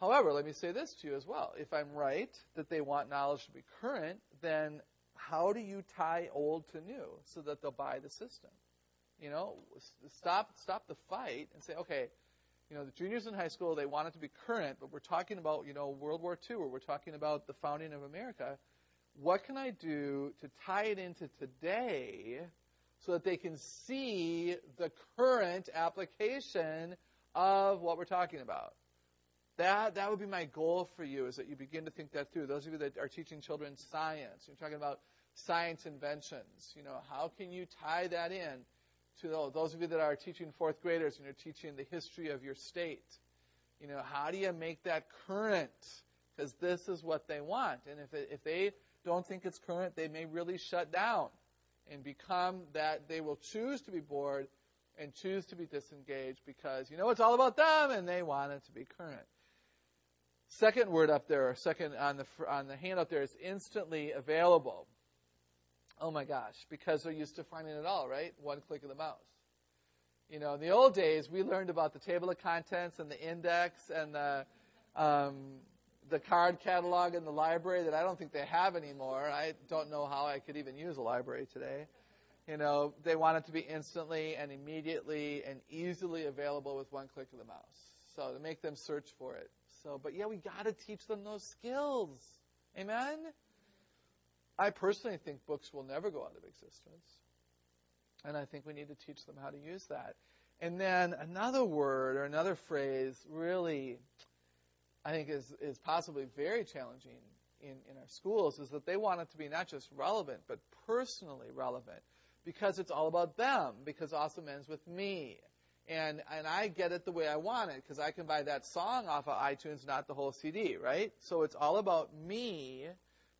However, let me say this to you as well. If I'm right that they want knowledge to be current, then how do you tie old to new so that they'll buy the system? You know, stop stop the fight and say, okay, you know, the juniors in high school they want it to be current, but we're talking about you know World War II, or we're talking about the founding of America. What can I do to tie it into today so that they can see the current application of what we're talking about? That, that would be my goal for you is that you begin to think that through. Those of you that are teaching children science, you're talking about science inventions. You know, how can you tie that in to those of you that are teaching fourth graders and you're teaching the history of your state? You know, how do you make that current? Because this is what they want. And if, it, if they don't think it's current, they may really shut down and become that they will choose to be bored and choose to be disengaged because, you know, it's all about them and they want it to be current. Second word up there, or second on the on the handout there is instantly available. Oh my gosh, because they're used to finding it all, right? One click of the mouse. You know, in the old days, we learned about the table of contents and the index and the um, the card catalog in the library that I don't think they have anymore. I don't know how I could even use a library today. You know, they want it to be instantly and immediately and easily available with one click of the mouse. So to make them search for it. So, but yeah, we got to teach them those skills. Amen? I personally think books will never go out of existence. And I think we need to teach them how to use that. And then another word or another phrase really, I think is, is possibly very challenging in, in our schools is that they want it to be not just relevant, but personally relevant. Because it's all about them, because awesome ends with me and and I get it the way I want it because I can buy that song off of iTunes, not the whole CD, right? So it's all about me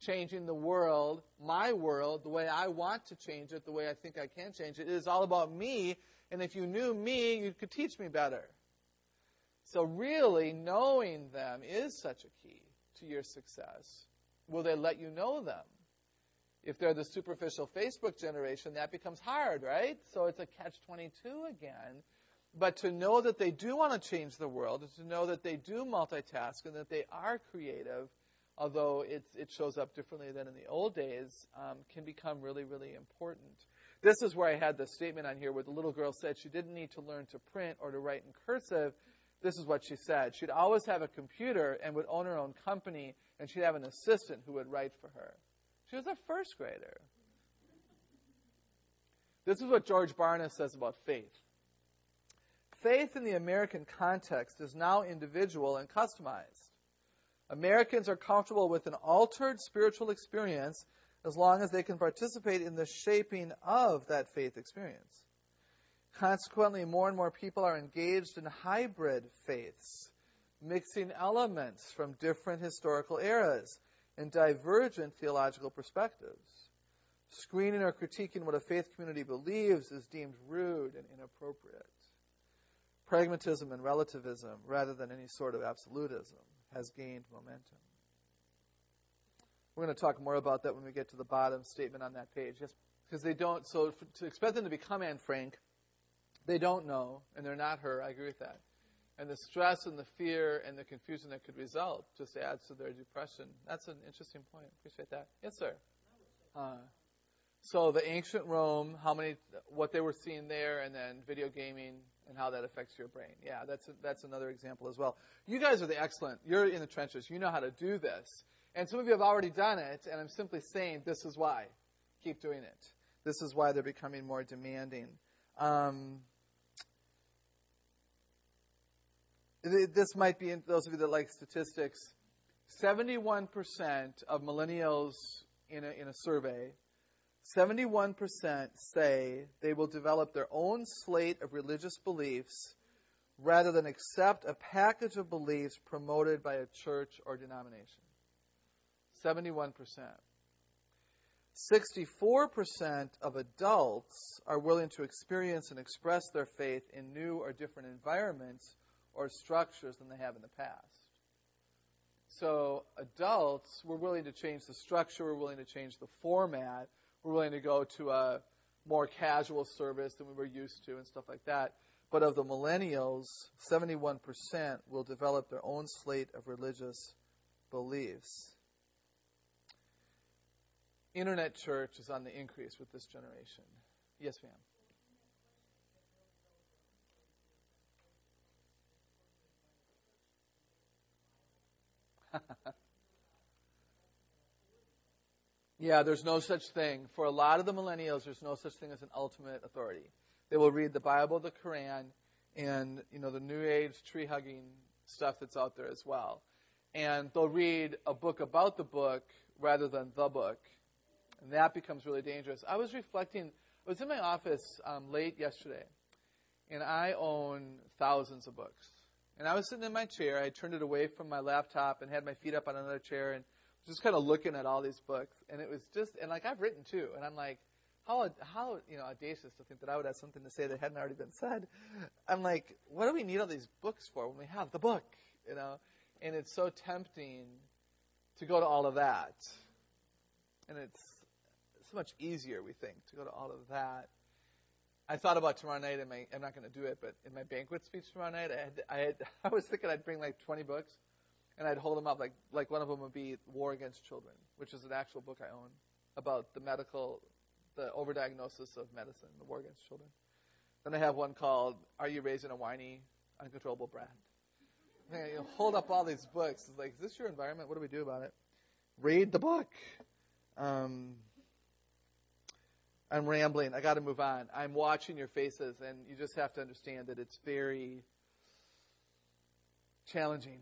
changing the world, my world, the way I want to change it, the way I think I can change it. It is all about me, and if you knew me, you could teach me better. So really knowing them is such a key to your success. Will they let you know them? If they're the superficial Facebook generation, that becomes hard, right? So it's a catch 22 again. But to know that they do want to change the world, and to know that they do multitask and that they are creative, although it, shows up differently than in the old days, um, can become really, really important. This is where I had the statement on here where the little girl said she didn't need to learn to print or to write in cursive. This is what she said. She'd always have a computer and would own her own company, and she'd have an assistant who would write for her. She was a first grader. This is what George Barna says about faith. Faith in the American context is now individual and customized. Americans are comfortable with an altered spiritual experience as long as they can participate in the shaping of that faith experience. Consequently, more and more people are engaged in hybrid faiths, mixing elements from different historical eras and divergent theological perspectives. Screening or critiquing what a faith community believes is deemed rude and inappropriate. Pragmatism and relativism, rather than any sort of absolutism, has gained momentum. We're going to talk more about that when we get to the bottom statement on that page. Yes, because they don't. So to expect them to become Anne Frank, they don't know, and they're not her. I agree with that. And the stress and the fear and the confusion that could result just adds to their depression. That's an interesting point. Appreciate that. Yes, sir. Uh, so the ancient Rome, how many, what they were seeing there, and then video gaming and how that affects your brain. Yeah, that's a, that's another example as well. You guys are the excellent. You're in the trenches. You know how to do this, and some of you have already done it. And I'm simply saying this is why. Keep doing it. This is why they're becoming more demanding. Um, this might be those of you that like statistics. 71% of millennials in a, in a survey 71% say they will develop their own slate of religious beliefs rather than accept a package of beliefs promoted by a church or denomination. 71%. 64% of adults are willing to experience and express their faith in new or different environments or structures than they have in the past. So adults, we're willing to change the structure, we're willing to change the format, we're willing to go to a more casual service than we were used to and stuff like that. But of the millennials, 71% will develop their own slate of religious beliefs. Internet church is on the increase with this generation. Yes, ma'am. Yeah, there's no such thing. For a lot of the millennials, there's no such thing as an ultimate authority. They will read the Bible, the Quran, and you know the New Age tree hugging stuff that's out there as well. And they'll read a book about the book rather than the book, and that becomes really dangerous. I was reflecting. I was in my office um, late yesterday, and I own thousands of books. And I was sitting in my chair. I turned it away from my laptop and had my feet up on another chair and just kind of looking at all these books, and it was just, and like I've written too, and I'm like, how how you know audacious to think that I would have something to say that hadn't already been said. I'm like, what do we need all these books for when we have the book, you know? And it's so tempting to go to all of that, and it's so much easier, we think, to go to all of that. I thought about tomorrow night, and I'm not going to do it, but in my banquet speech tomorrow night, I had, I had, I was thinking I'd bring like 20 books and I'd hold them up like like one of them would be War Against Children, which is an actual book I own about the medical, the overdiagnosis of medicine, the war against children. Then I have one called Are You Raising a Whiny, Uncontrollable Brat? you hold up all these books. It's like, is this your environment? What do we do about it? Read the book. Um, I'm rambling. I got to move on. I'm watching your faces, and you just have to understand that it's very challenging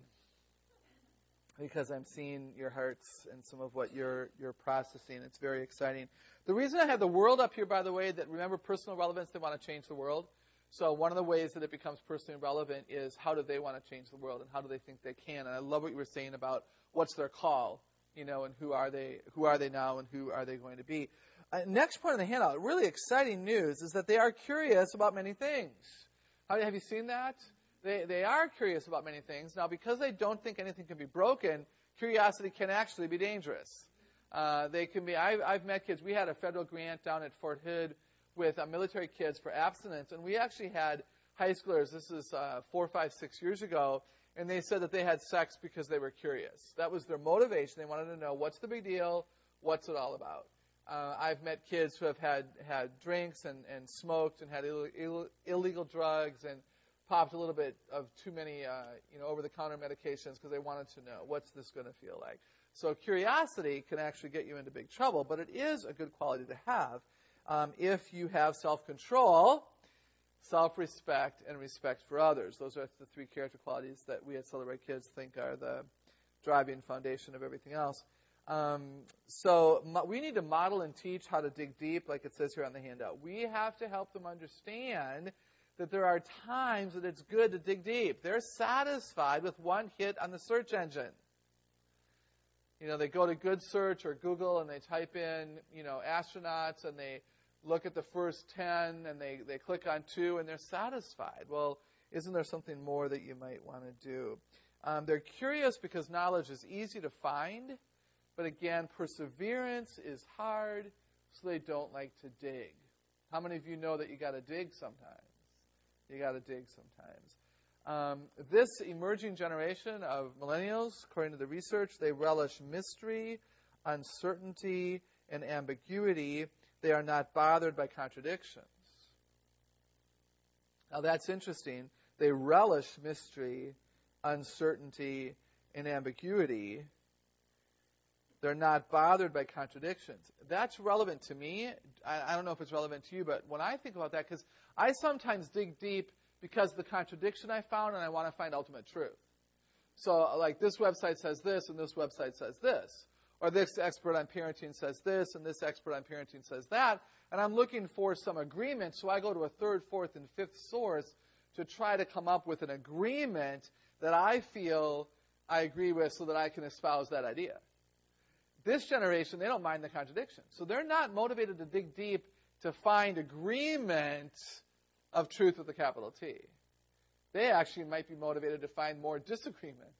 because I'm seeing your hearts and some of what you're you're processing. It's very exciting. The reason I have the world up here, by the way, that remember personal relevance, they want to change the world. So one of the ways that it becomes personally relevant is how do they want to change the world and how do they think they can? And I love what you were saying about what's their call, you know, and who are they who are they now and who are they going to be. Uh, next point of the handout, really exciting news is that they are curious about many things. How, have you seen that? They, they are curious about many things. Now, because they don't think anything can be broken, curiosity can actually be dangerous. Uh, they can be. I, I've met kids. We had a federal grant down at Fort Hood with uh, military kids for abstinence, and we actually had high schoolers. This is uh, four, five, six years ago, and they said that they had sex because they were curious. That was their motivation. They wanted to know what's the big deal, what's it all about. Uh, I've met kids who have had had drinks and, and smoked and had Ill, Ill, illegal drugs and popped a little bit of too many, uh, you know, over-the-counter medications because they wanted to know what's this going to feel like. So curiosity can actually get you into big trouble, but it is a good quality to have um, if you have self-control, self-respect, and respect for others. Those are the three character qualities that we at Celebrate Kids think are the driving foundation of everything else. Um, so we need to model and teach how to dig deep, like it says here on the handout. We have to help them understand that there are times that it's good to dig deep. They're satisfied with one hit on the search engine. You know, they go to Good Search or Google and they type in, you know, astronauts and they look at the first 10 and they, they click on two and they're satisfied. Well, isn't there something more that you might want to do? Um, they're curious because knowledge is easy to find but again, perseverance is hard, so they don't like to dig. How many of you know that you got to dig sometimes? You got to dig sometimes. Um, this emerging generation of millennials, according to the research, they relish mystery, uncertainty, and ambiguity. They are not bothered by contradictions. Now that's interesting. They relish mystery, uncertainty, and ambiguity. They're not bothered by contradictions. That's relevant to me. I, I don't know if it's relevant to you, but when I think about that, because I sometimes dig deep because of the contradiction I found and I want to find ultimate truth. So, like, this website says this and this website says this. Or this expert on parenting says this and this expert on parenting says that. And I'm looking for some agreement, so I go to a third, fourth, and fifth source to try to come up with an agreement that I feel I agree with so that I can espouse that idea. This generation, they don't mind the contradiction. So they're not motivated to dig deep to find agreement of truth with a capital T. They actually might be motivated to find more disagreement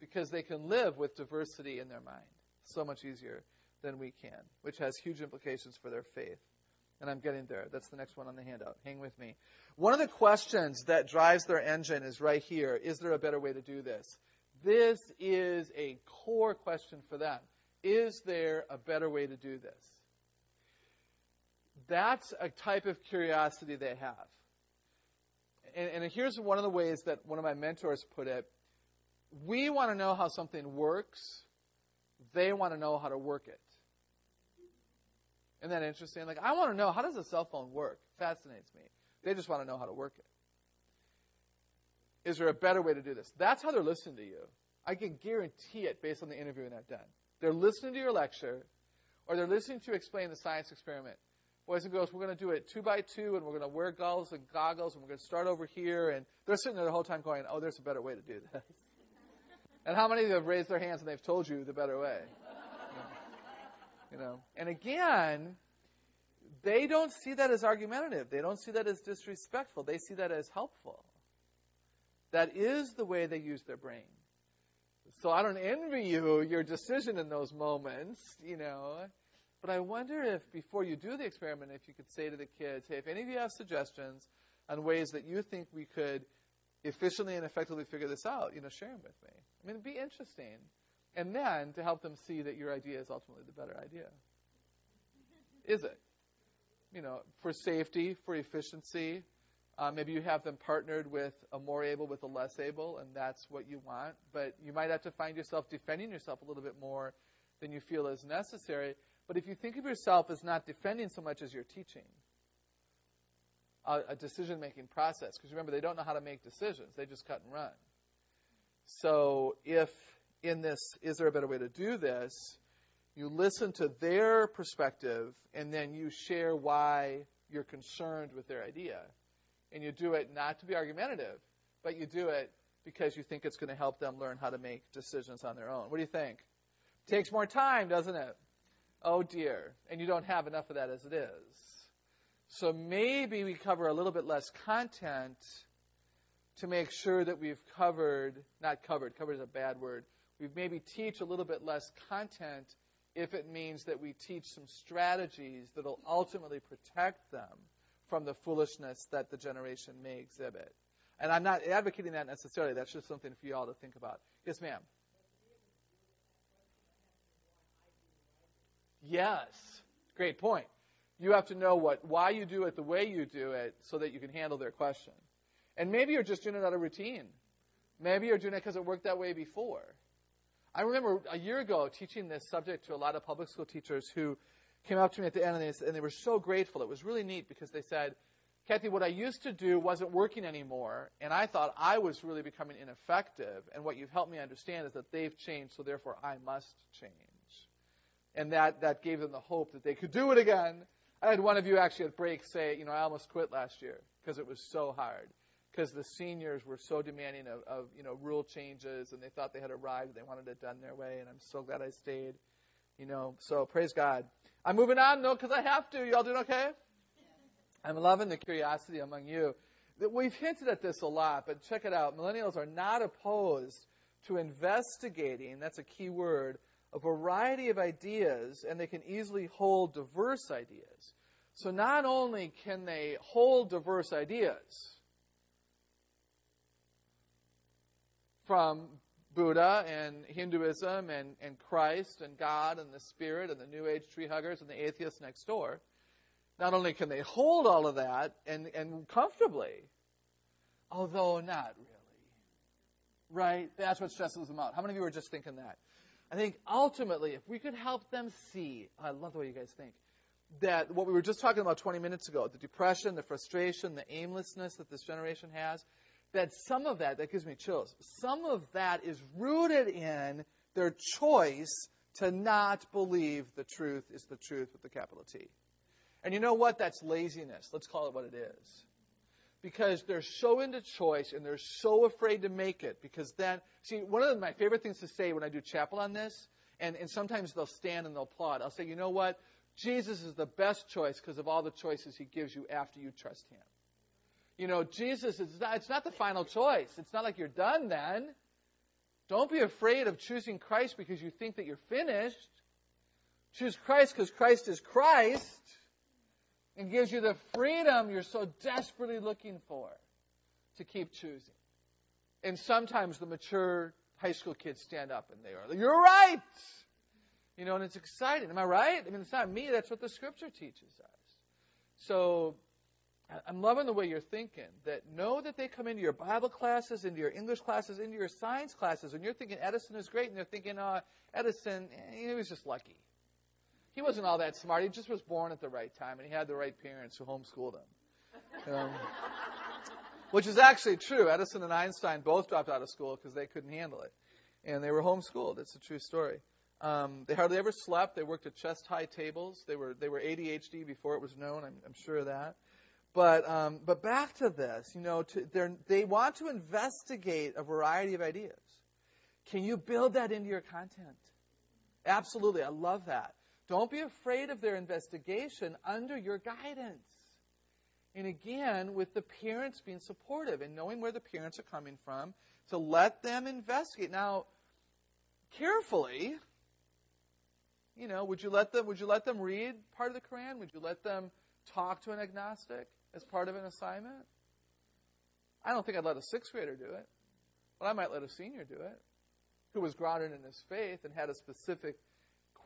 because they can live with diversity in their mind so much easier than we can, which has huge implications for their faith. And I'm getting there. That's the next one on the handout. Hang with me. One of the questions that drives their engine is right here. Is there a better way to do this? This is a core question for them. Is there a better way to do this? That's a type of curiosity they have. And, and here's one of the ways that one of my mentors put it. We want to know how something works. They want to know how to work it. Isn't that interesting? Like, I want to know how does a cell phone work? Fascinates me. They just want to know how to work it. Is there a better way to do this? That's how they're listening to you. I can guarantee it based on the interviewing I've done. They're listening to your lecture, or they're listening to you explain the science experiment. Boys and girls, we're going to do it two by two, and we're going to wear goggles and goggles, and we're going to start over here. And they're sitting there the whole time going, "Oh, there's a better way to do this." and how many of you have raised their hands and they've told you the better way? You know. And again, they don't see that as argumentative. They don't see that as disrespectful. They see that as helpful. That is the way they use their brain. So I don't envy you your decision in those moments, you know. But I wonder if before you do the experiment, if you could say to the kids, hey, if any of you have suggestions on ways that you think we could efficiently and effectively figure this out, you know, share them with me. I mean, it'd be interesting. And then to help them see that your idea is ultimately the better idea. Is it? You know, for safety, for efficiency, uh, maybe you have them partnered with a more able with a less able, and that's what you want. But you might have to find yourself defending yourself a little bit more than you feel is necessary. But if you think of yourself as not defending so much as you're teaching, a, a decision making process, because remember, they don't know how to make decisions, they just cut and run. So if in this, is there a better way to do this? You listen to their perspective, and then you share why you're concerned with their idea and you do it not to be argumentative, but you do it because you think it's going to help them learn how to make decisions on their own. What do you think? Takes more time, doesn't it? Oh dear. And you don't have enough of that as it is. So maybe we cover a little bit less content to make sure that we've covered, not covered, covered is a bad word, we've maybe teach a little bit less content if it means that we teach some strategies that will ultimately protect them from the foolishness that the generation may exhibit. And I'm not advocating that necessarily. That's just something for you all to think about. Yes, ma'am. Yes. Great point. You have to know what why you do it the way you do it so that you can handle their question. And maybe you're just doing it out of routine. Maybe you're doing it because it worked that way before. I remember a year ago teaching this subject to a lot of public school teachers who came up to me at the end and and they were so grateful. It was really neat because they said, Kathy, what I used to do wasn't working anymore, and I thought I was really becoming ineffective. And what you've helped me understand is that they've changed, so therefore I must change. And that, that gave them the hope that they could do it again. I had one of you actually at break say, you know, I almost quit last year because it was so hard. Because the seniors were so demanding of, of, you know, rule changes, and they thought they had arrived, and they wanted it done their way. And I'm so glad I stayed. You know, so praise God. I'm moving on though because I have to. Y'all doing okay? I'm loving the curiosity among you. We've hinted at this a lot, but check it out. Millennials are not opposed to investigating, that's a key word, a variety of ideas, and they can easily hold diverse ideas. So not only can they hold diverse ideas from Buddha and Hinduism and, and Christ and God and the Spirit and the New Age tree huggers and the atheists next door, not only can they hold all of that and, and comfortably, although not really. Right? That's what stresses them out. How many of you are just thinking that? I think ultimately, if we could help them see, I love the way you guys think, that what we were just talking about 20 minutes ago, the depression, the frustration, the aimlessness that this generation has, that some of that, that gives me chills, some of that is rooted in their choice to not believe the truth is the truth with the capital T. And you know what? That's laziness. Let's call it what it is. Because they're so into choice and they're so afraid to make it. Because then, see, one of my favorite things to say when I do chapel on this, and, and sometimes they'll stand and they'll applaud. I'll say, you know what? Jesus is the best choice because of all the choices he gives you after you trust him. You know, Jesus is not, it's not the final choice. It's not like you're done then. Don't be afraid of choosing Christ because you think that you're finished. Choose Christ because Christ is Christ and gives you the freedom you're so desperately looking for to keep choosing. And sometimes the mature high school kids stand up and they are, like, you're right! You know, and it's exciting. Am I right? I mean, it's not me. That's what the scripture teaches us. So, I'm loving the way you're thinking. That know that they come into your Bible classes, into your English classes, into your science classes, and you're thinking Edison is great, and they're thinking, uh, Edison, eh, he was just lucky he wasn't all that smart. He just was born at the right time, and he had the right parents who homeschooled him. Um, which is actually true. Edison and Einstein both dropped out of school because they couldn't handle it, and they were homeschooled. It's a true story. Um, they hardly ever slept. They worked at chest-high tables. They were they were ADHD before it was known. I'm, I'm sure of that. But um, but back to this, you know, to, they want to investigate a variety of ideas. Can you build that into your content? Absolutely, I love that. Don't be afraid of their investigation under your guidance. And again, with the parents being supportive and knowing where the parents are coming from to let them investigate. Now, carefully, you know, would you let them would you let them read part of the Quran? Would you let them talk to an agnostic as part of an assignment? I don't think I'd let a sixth grader do it, but I might let a senior do it, who was grounded in his faith and had a specific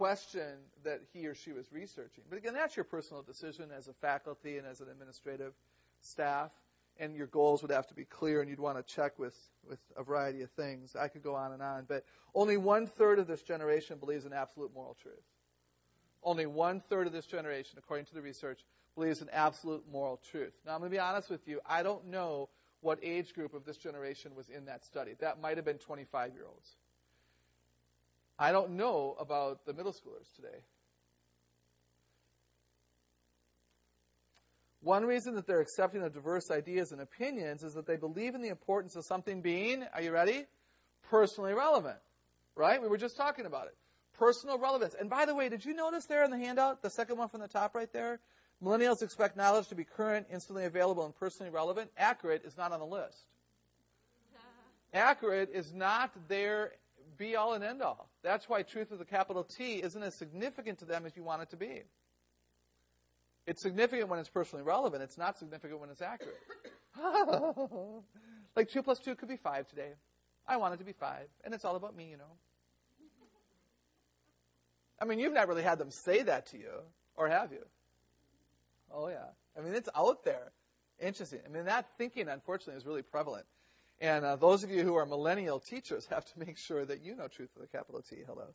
question that he or she was researching. But again, that's your personal decision as a faculty and as an administrative staff. And your goals would have to be clear, and you'd want to check with, with a variety of things. I could go on and on, but only one third of this generation believes in absolute moral truth. Only one third of this generation, according to the research, believes in absolute moral truth. Now, I'm going to be honest with you. I don't know what age group of this generation was in that study. That might have been 25 year olds. I don't know about the middle schoolers today. One reason that they're accepting of diverse ideas and opinions is that they believe in the importance of something being, are you ready? Personally relevant. Right? We were just talking about it. Personal relevance. And by the way, did you notice there in the handout, the second one from the top right there? Millennials expect knowledge to be current, instantly available, and personally relevant. Accurate is not on the list. Accurate is not their be all and end all. That's why truth with a capital T isn't as significant to them as you want it to be. It's significant when it's personally relevant. It's not significant when it's accurate. like 2 plus 2 could be 5 today. I want it to be 5. And it's all about me, you know. I mean, you've not really had them say that to you, or have you? Oh, yeah. I mean, it's out there. Interesting. I mean, that thinking, unfortunately, is really prevalent. And uh, those of you who are millennial teachers have to make sure that you know truth with a capital T. Hello.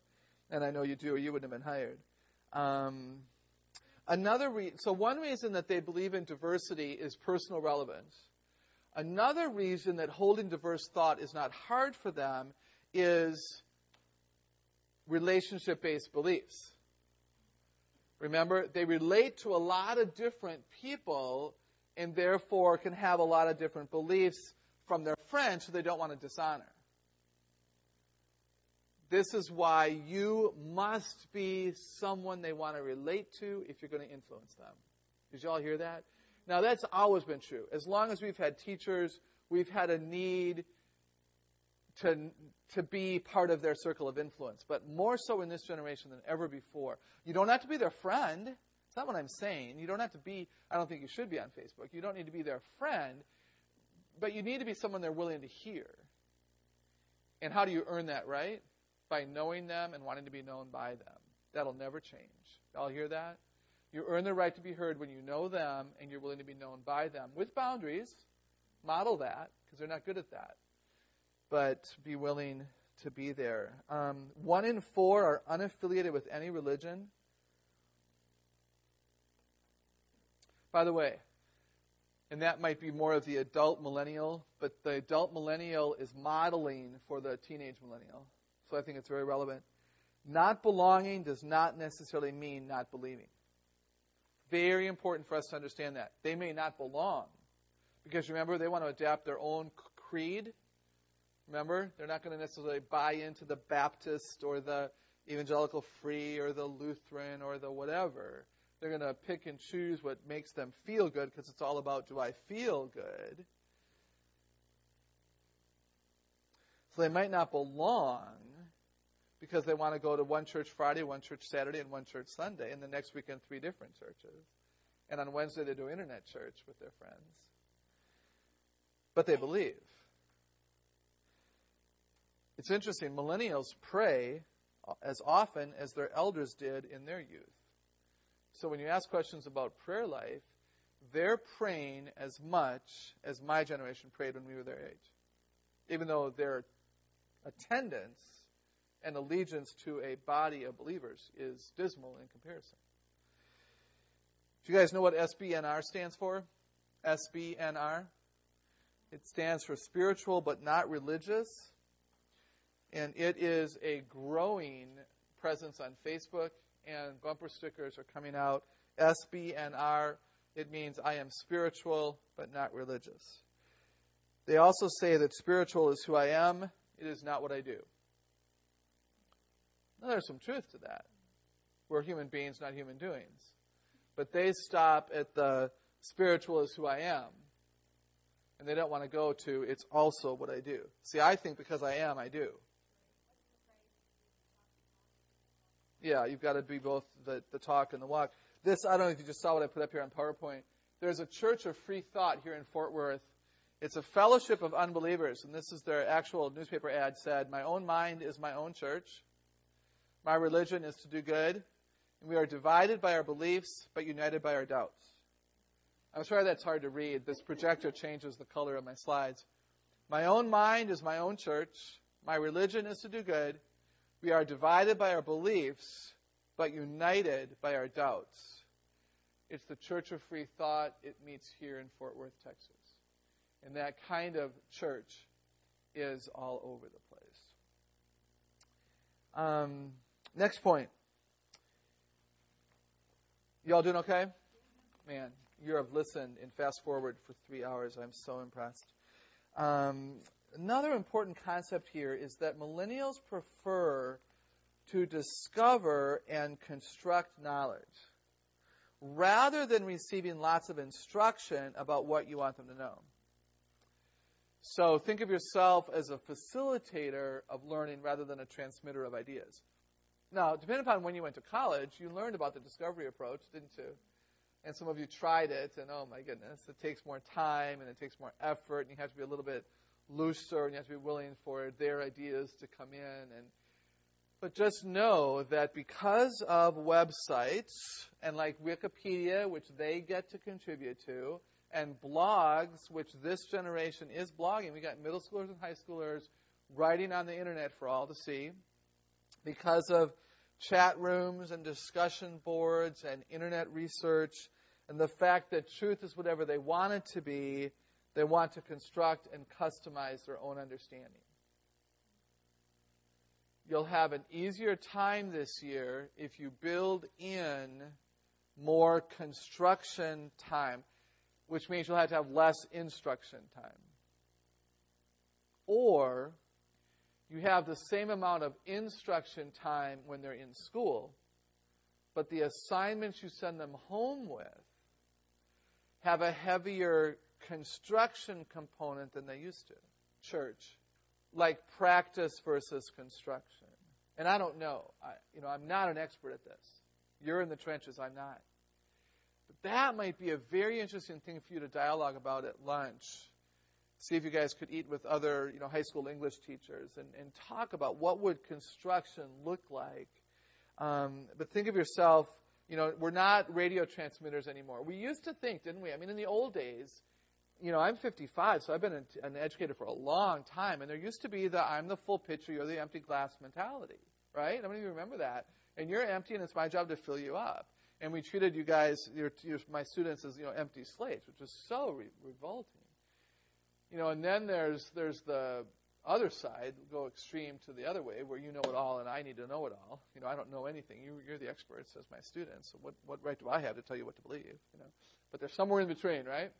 And I know you do, or you wouldn't have been hired. Um, another re- so one reason that they believe in diversity is personal relevance. Another reason that holding diverse thought is not hard for them is relationship based beliefs. Remember, they relate to a lot of different people and therefore can have a lot of different beliefs from their friends who they don't want to dishonor. This is why you must be someone they want to relate to if you're going to influence them. Did you all hear that? Now, that's always been true. As long as we've had teachers, we've had a need to, to be part of their circle of influence, but more so in this generation than ever before. You don't have to be their friend. It's not what I'm saying. You don't have to be, I don't think you should be on Facebook. You don't need to be their friend, but you need to be someone they're willing to hear. And how do you earn that right? By knowing them and wanting to be known by them. That'll never change. Y'all hear that? You earn the right to be heard when you know them and you're willing to be known by them with boundaries. Model that because they're not good at that but be willing to be there. Um, one in four are unaffiliated with any religion. By the way, and that might be more of the adult millennial, but the adult millennial is modeling for the teenage millennial. So I think it's very relevant. Not belonging does not necessarily mean not believing. Very important for us to understand that. They may not belong. Because remember, they want to adapt their own creed Remember, they're not going to necessarily buy into the Baptist or the evangelical free or the Lutheran or the whatever. They're going to pick and choose what makes them feel good because it's all about do I feel good? So they might not belong because they want to go to one church Friday, one church Saturday, and one church Sunday, and the next weekend three different churches. And on Wednesday they do internet church with their friends. But they believe. It's interesting, millennials pray as often as their elders did in their youth. So when you ask questions about prayer life, they're praying as much as my generation prayed when we were their age. Even though their attendance and allegiance to a body of believers is dismal in comparison. Do you guys know what SBNR stands for? SBNR? It stands for spiritual but not religious and it is a growing presence on Facebook, and bumper stickers are coming out. SBNR, it means I am spiritual but not religious. They also say that spiritual is who I am, it is not what I do. Now, there's some truth to that. We're human beings, not human doings. But they stop at the spiritual is who I am. And they don't want to go to it's also what I do. See, I think because I am, I do. Yeah, you've got to be both the, the talk and the walk. This, I don't know if you just saw what I put up here on PowerPoint. There's a church of free thought here in Fort Worth. It's a fellowship of unbelievers, and this is their actual newspaper ad said, My own mind is my own church. My religion is to do good. And we are divided by our beliefs, but united by our doubts. I'm sorry that's hard to read. This projector changes the color of my slides. My own mind is my own church. My religion is to do good. We are divided by our beliefs, but united by our doubts. It's the Church of Free Thought. It meets here in Fort Worth, Texas. And that kind of church is all over the place. Um, next point. Y'all doing okay? Man, you have listened and fast forward for three hours. I'm so impressed. Um, another important concept here is that millennials prefer to discover and construct knowledge rather than receiving lots of instruction about what you want them to know. So think of yourself as a facilitator of learning rather than a transmitter of ideas. Now, depending upon when you went to college, you learned about the discovery approach, didn't you? And some of you tried it, and oh my goodness, it takes more time and it takes more effort, and you have to be a little bit looser, and you have to be willing for their ideas to come in. And but just know that because of websites and like Wikipedia, which they get to contribute to, and blogs, which this generation is blogging. We got middle schoolers and high schoolers writing on the internet for all to see because of chat rooms and discussion boards and internet research and the fact that truth is whatever they want it to be, they want to construct and customize their own understanding. You'll have an easier time this year if you build in more construction time which means you'll have to have less instruction time. Or you have the same amount of instruction time when they're in school, but the assignments you send them home with have a heavier construction component than they used to. Church, like practice versus construction. And I don't know. I, you know, I'm not an expert at this. You're in the trenches. I'm not. But that might be a very interesting thing for you to dialogue about at lunch. See if you guys could eat with other, you know, high school English teachers and, and talk about what would construction look like. Um, but think of yourself, you know, we're not radio transmitters anymore. We used to think, didn't we? I mean, in the old days, you know, I'm 55, so I've been an educator for a long time, and there used to be the I'm the full pitcher, you're the empty glass mentality, right? How many of you remember that? And you're empty, and it's my job to fill you up and we treated you guys, your, your, my students, as you know empty slates, which is so re- revolting. You know, and then there's there's the other side, go extreme to the other way, where you know it all and I need to know it all. You know, I don't know anything. You, you're the experts as my students. So what what right do I have to tell you what to believe? You know, but there's somewhere in between, right?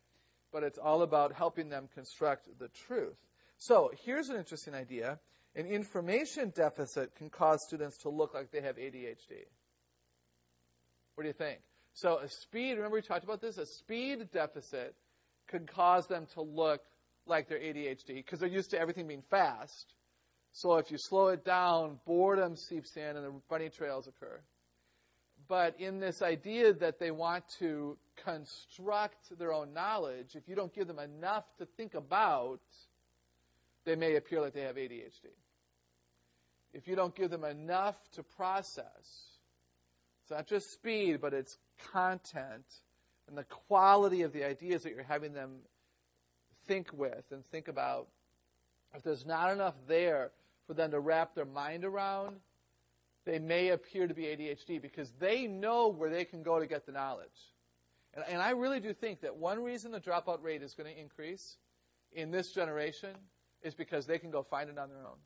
But it's all about helping them construct the truth. So here's an interesting idea. An information deficit can cause students to look like they have ADHD. What do you think? So a speed, remember we talked about this? A speed deficit could cause them to look like they're ADHD because they're used to everything being fast. So if you slow it down, boredom seeps in and the bunny trails occur. But in this idea that they want to construct their own knowledge, if you don't give them enough to think about, they may appear like they have ADHD. If you don't give them enough to process, it's not just speed, but it's content and the quality of the ideas that you're having them think with and think about. If there's not enough there for them to wrap their mind around, they may appear to be ADHD because they know where they can go to get the knowledge. And, and I really do think that one reason the dropout rate is going to increase in this generation is because they can go find it on their own.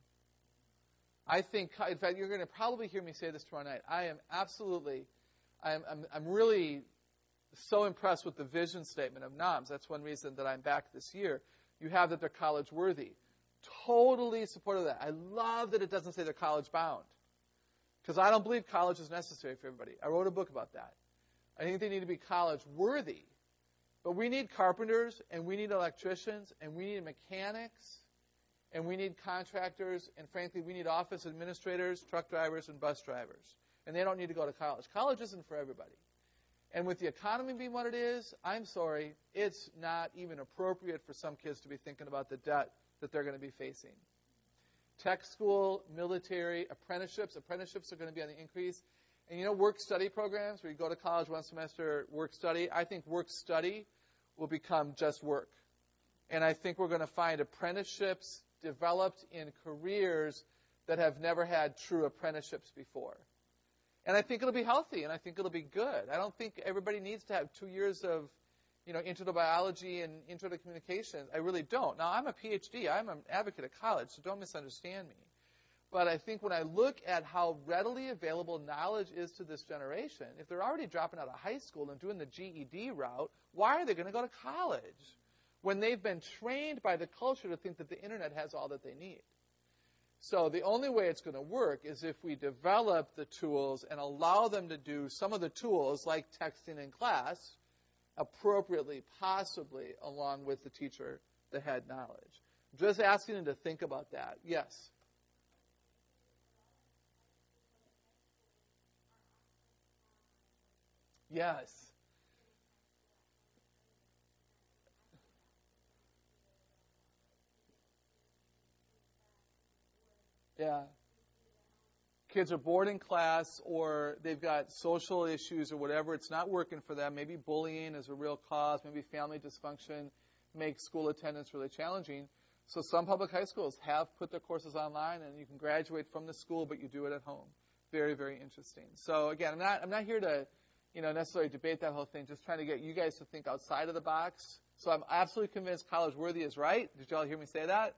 I think, in fact, you're going to probably hear me say this tomorrow night. I am absolutely, I'm, I'm, I'm really so impressed with the vision statement of NOMS. That's one reason that I'm back this year. You have that they're college worthy. Totally supportive of that. I love that it doesn't say they're college bound. Because I don't believe college is necessary for everybody. I wrote a book about that. I think they need to be college worthy. But we need carpenters, and we need electricians, and we need mechanics, and we need contractors, and frankly, we need office administrators, truck drivers, and bus drivers. And they don't need to go to college. College isn't for everybody. And with the economy being what it is, I'm sorry, it's not even appropriate for some kids to be thinking about the debt that they're going to be facing. Tech school, military, apprenticeships. Apprenticeships are going to be on the increase. And you know, work study programs where you go to college one semester, work study. I think work study will become just work. And I think we're going to find apprenticeships developed in careers that have never had true apprenticeships before. And I think it'll be healthy and I think it'll be good. I don't think everybody needs to have two years of, you know, intro to biology and intro to communications. I really don't. Now, I'm a PhD. I'm an advocate of college, so don't misunderstand me. But I think when I look at how readily available knowledge is to this generation, if they're already dropping out of high school and doing the GED route, why are they going to go to college? when they've been trained by the culture to think that the internet has all that they need. So the only way it's going to work is if we develop the tools and allow them to do some of the tools like texting in class appropriately, possibly along with the teacher that had knowledge. Just asking them to think about that. Yes. Yes. Yeah. Kids are bored in class or they've got social issues or whatever. It's not working for them. Maybe bullying is a real cause. Maybe family dysfunction makes school attendance really challenging. So some public high schools have put their courses online and you can graduate from the school, but you do it at home. Very, very interesting. So again, I'm not, I'm not here to, you know, necessarily debate that whole thing, just trying to get you guys to think outside of the box. So I'm absolutely convinced college worthy is right. Did y'all hear me say that?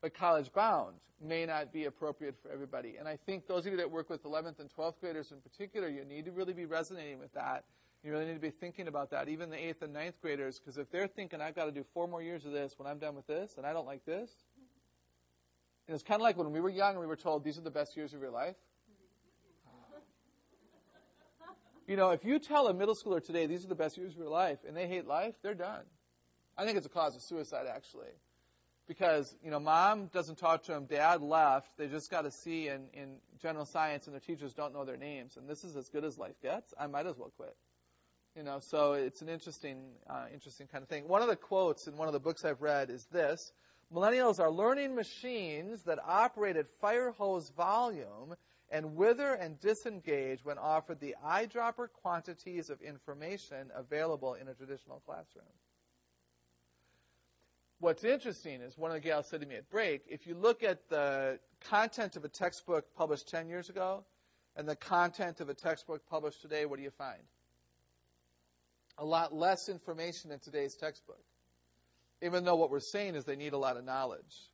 but college bound may not be appropriate for everybody. And I think those of you that work with 11th and 12th graders in particular, you need to really be resonating with that. You really need to be thinking about that, even the 8th and 9th graders, because if they're thinking, I've got to do four more years of this when I'm done with this, and I don't like this, mm-hmm. and it's kind of like when we were young and we were told these are the best years of your life. You know, if you tell a middle schooler today these are the best years of your life and they hate life, they're done. I think it's a cause of suicide, actually. Because you know mom doesn't talk to him dad left they just got a c in, in general science and their teachers don't know their names and this is as good as life gets i might as well quit. You know so it's an interesting uh, interesting kind of thing. One of the quotes in one of the books i've read is this millennials are learning machines that operate at fire hose volume and wither and disengage when offered the eyedropper quantities of information available in a traditional classroom what's interesting is one of the gals said to me at break, if you look at the content of a textbook published 10 years ago and the content of a textbook published today, what do you find? A lot less information in today's textbook. Even though what we're saying is they need a lot of knowledge.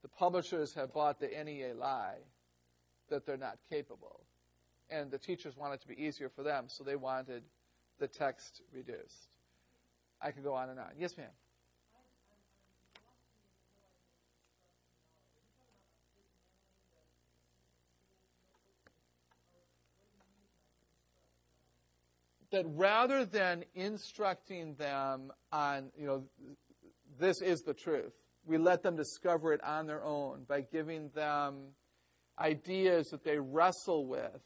The publishers have bought the NEA lie that they're not capable. And the teachers want it to be easier for them, so they wanted the text reduced. I could go on and on. Yes, ma'am. that rather than instructing them on, you know, this is the truth, we let them discover it on their own by giving them ideas that they wrestle with,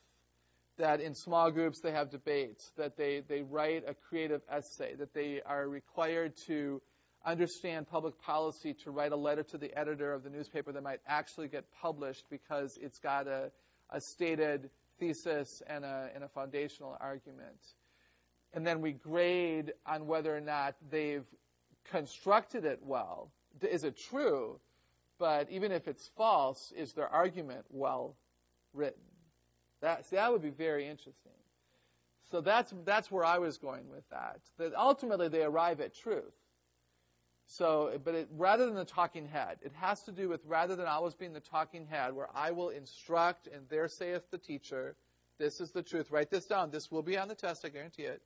that in small groups they have debates, that they, they write a creative essay, that they are required to understand public policy to write a letter to the editor of the newspaper that might actually get published because it's got a, a stated thesis and a, and a foundational argument and then we grade on whether or not they've constructed it well. Is it true? But even if it's false, is their argument well written? That, see, that would be very interesting. So that's, that's where I was going with that. That ultimately they arrive at truth. So, but it, rather than the talking head, it has to do with rather than always being the talking head, where I will instruct and there saith the teacher, this is the truth. Write this down. This will be on the test, I guarantee it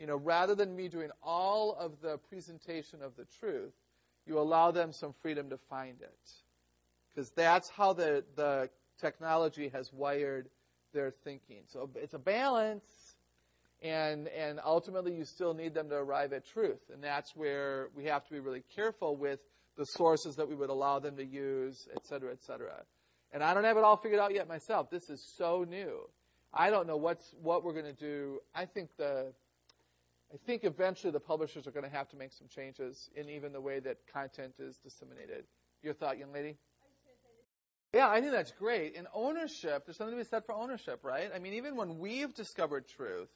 you know, rather than me doing all of the presentation of the truth, you allow them some freedom to find it. Because that's how the, the technology has wired their thinking. So it's a balance, and, and ultimately you still need them to arrive at truth. And that's where we have to be really careful with the sources that we would allow them to use, et cetera, et cetera. And I don't have it all figured out yet myself. This is so new. I don't know what's, what we're going to do. I think the, I think eventually the publishers are going to have to make some changes in even the way that content is disseminated. Your thought, young lady? Yeah, I think that's great. And ownership, there's something to be said for ownership, right? I mean, even when we've discovered truth,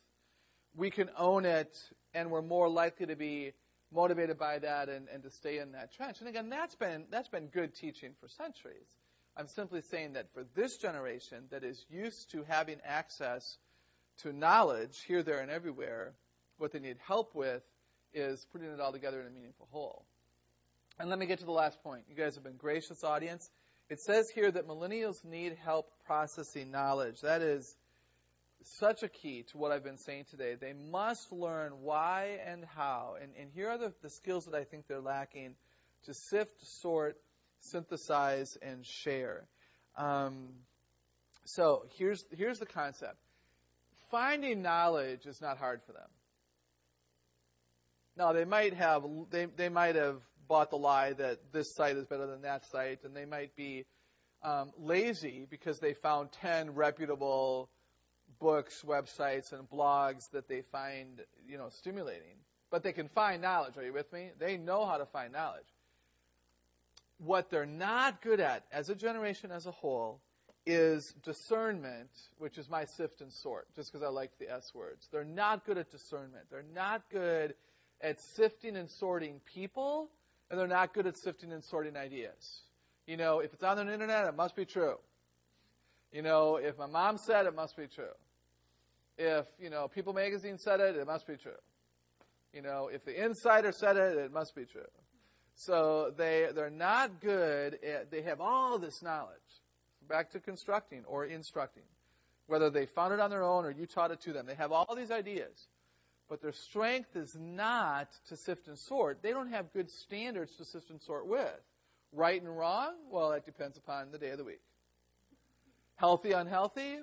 we can own it and we're more likely to be motivated by that and, and to stay in that trench. And again, that's been, that's been good teaching for centuries. I'm simply saying that for this generation that is used to having access to knowledge here, there, and everywhere, what they need help with is putting it all together in a meaningful whole. And let me get to the last point. You guys have been gracious audience. It says here that millennials need help processing knowledge. That is such a key to what I've been saying today. They must learn why and how. And, and here are the, the skills that I think they're lacking to sift, sort, synthesize, and share. Um, so here's, here's the concept. Finding knowledge is not hard for them. Now they might have they they might have bought the lie that this site is better than that site, and they might be um, lazy because they found 10 reputable books, websites, and blogs that they find, you know, stimulating. But they can find knowledge. Are you with me? They know how to find knowledge. What they're not good at, as a generation as a whole, is discernment, which is my sift and sort, just because I like the S words. They're not good at discernment. They're not good at sifting and sorting people, and they're not good at sifting and sorting ideas. You know, if it's on the internet, it must be true. You know, if my mom said it, must be true. If, you know, People Magazine said it, it must be true. You know, if the insider said it, it must be true. So they, they're not good at, they have all this knowledge. Back to constructing or instructing. Whether they found it on their own or you taught it to them. They have all these ideas. But their strength is not to sift and sort. They don't have good standards to sift and sort with. Right and wrong? Well, that depends upon the day of the week. Healthy, unhealthy?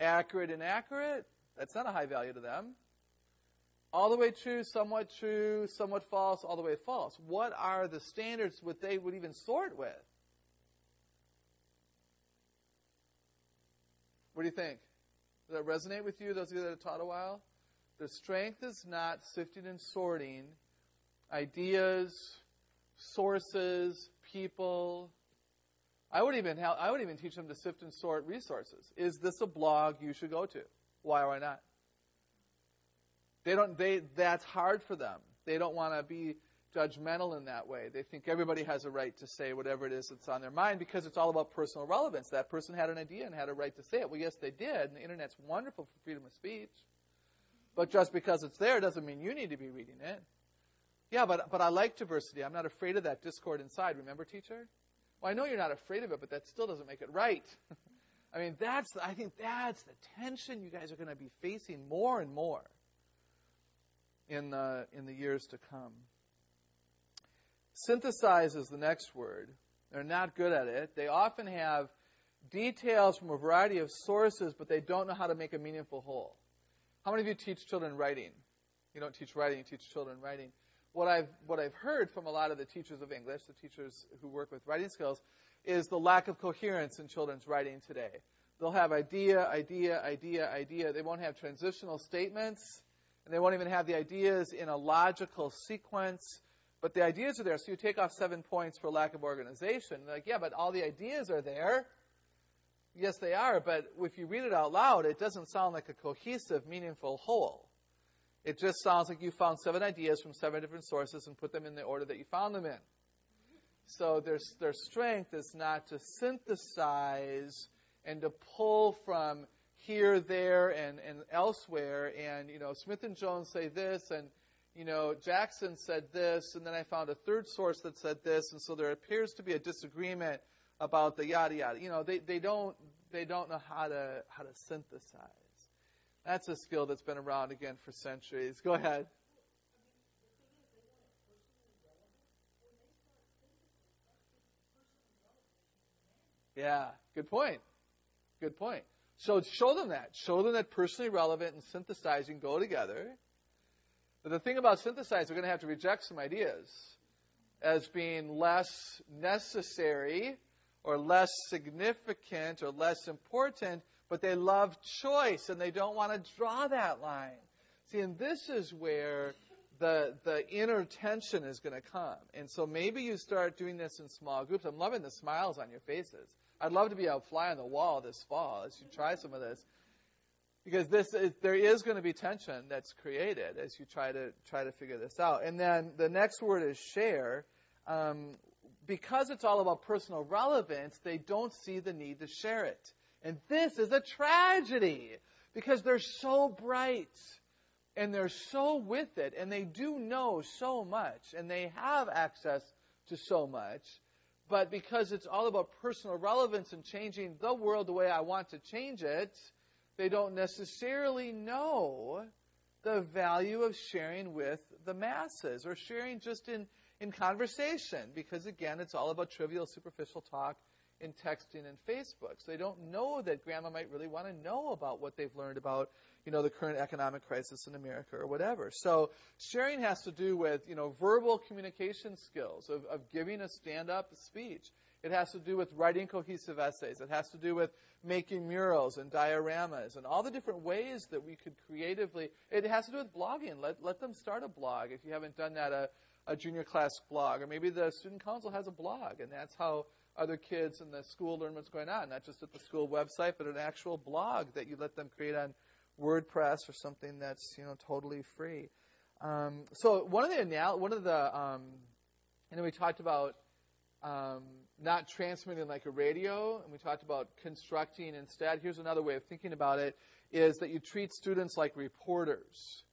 Accurate, inaccurate? That's not a high value to them. All the way true, somewhat true, somewhat false, all the way false. What are the standards that they would even sort with? What do you think? Does that resonate with you, those of you that have taught a while? The strength is not sifting and sorting ideas, sources, people. I would even help, I would even teach them to sift and sort resources. Is this a blog you should go to? Why or why not? They don't. They that's hard for them. They don't want to be judgmental in that way. They think everybody has a right to say whatever it is that's on their mind because it's all about personal relevance. That person had an idea and had a right to say it. Well, yes, they did. And the internet's wonderful for freedom of speech. But just because it's there doesn't mean you need to be reading it. Yeah, but, but I like diversity. I'm not afraid of that discord inside. Remember, teacher? Well, I know you're not afraid of it, but that still doesn't make it right. I mean, that's, I think that's the tension you guys are going to be facing more and more in the, in the years to come. Synthesize is the next word. They're not good at it. They often have details from a variety of sources, but they don't know how to make a meaningful whole. How many of you teach children writing? You don't teach writing, you teach children writing what I've what I've heard from a lot of the teachers of English, the teachers who work with writing skills, is the lack of coherence in children's writing today. They'll have idea, idea, idea, idea. They won't have transitional statements, and they won't even have the ideas in a logical sequence. But the ideas are there. So you take off seven points for lack of organization. They're like, yeah, but all the ideas are there. Yes, they are, but if you read it out loud, it doesn't sound like a cohesive, meaningful whole. It just sounds like you found seven ideas from seven different sources and put them in the order that you found them in. So their, their strength is not to synthesize and to pull from here, there, and, and elsewhere. And, you know, Smith and Jones say this, and, you know, Jackson said this, and then I found a third source that said this, and so there appears to be a disagreement about the yada yada. You know, they, they don't they don't know how to how to synthesize. That's a skill that's been around again for centuries. Go ahead. Yeah, good point. Good point. So show them that. Show them that personally relevant and synthesizing go together. But the thing about synthesizing, we're going to have to reject some ideas as being less necessary or less significant or less important but they love choice and they don't want to draw that line. See, and this is where the the inner tension is going to come. And so maybe you start doing this in small groups. I'm loving the smiles on your faces. I'd love to be a fly on the wall this fall as you try some of this, because this is, there is going to be tension that's created as you try to try to figure this out. And then the next word is share. Um, because it's all about personal relevance, they don't see the need to share it. And this is a tragedy because they're so bright and they're so with it and they do know so much and they have access to so much. But because it's all about personal relevance and changing the world the way I want to change it, they don't necessarily know the value of sharing with the masses or sharing just in, in conversation because again, it's all about trivial, superficial talk in texting and Facebook. So they don't know that grandma might really want to know about what they've learned about, you know, the current economic crisis in America or whatever. So sharing has to do with, you know, verbal communication skills of, of giving a stand-up speech. It has to do with writing cohesive essays. It has to do with making murals and dioramas and all the different ways that we could creatively. It has to do with blogging. Let, let them start a blog if you haven't done that, a, a junior class blog. Or maybe the student council has a blog, and that's how other kids in the school learn what's going on, not just at the school website, but an actual blog that you let them create on WordPress or something that's you know totally free. Um, so one of the one of the um, you know we talked about um, not transmitting like a radio, and we talked about constructing instead. Here's another way of thinking about it: is that you treat students like reporters.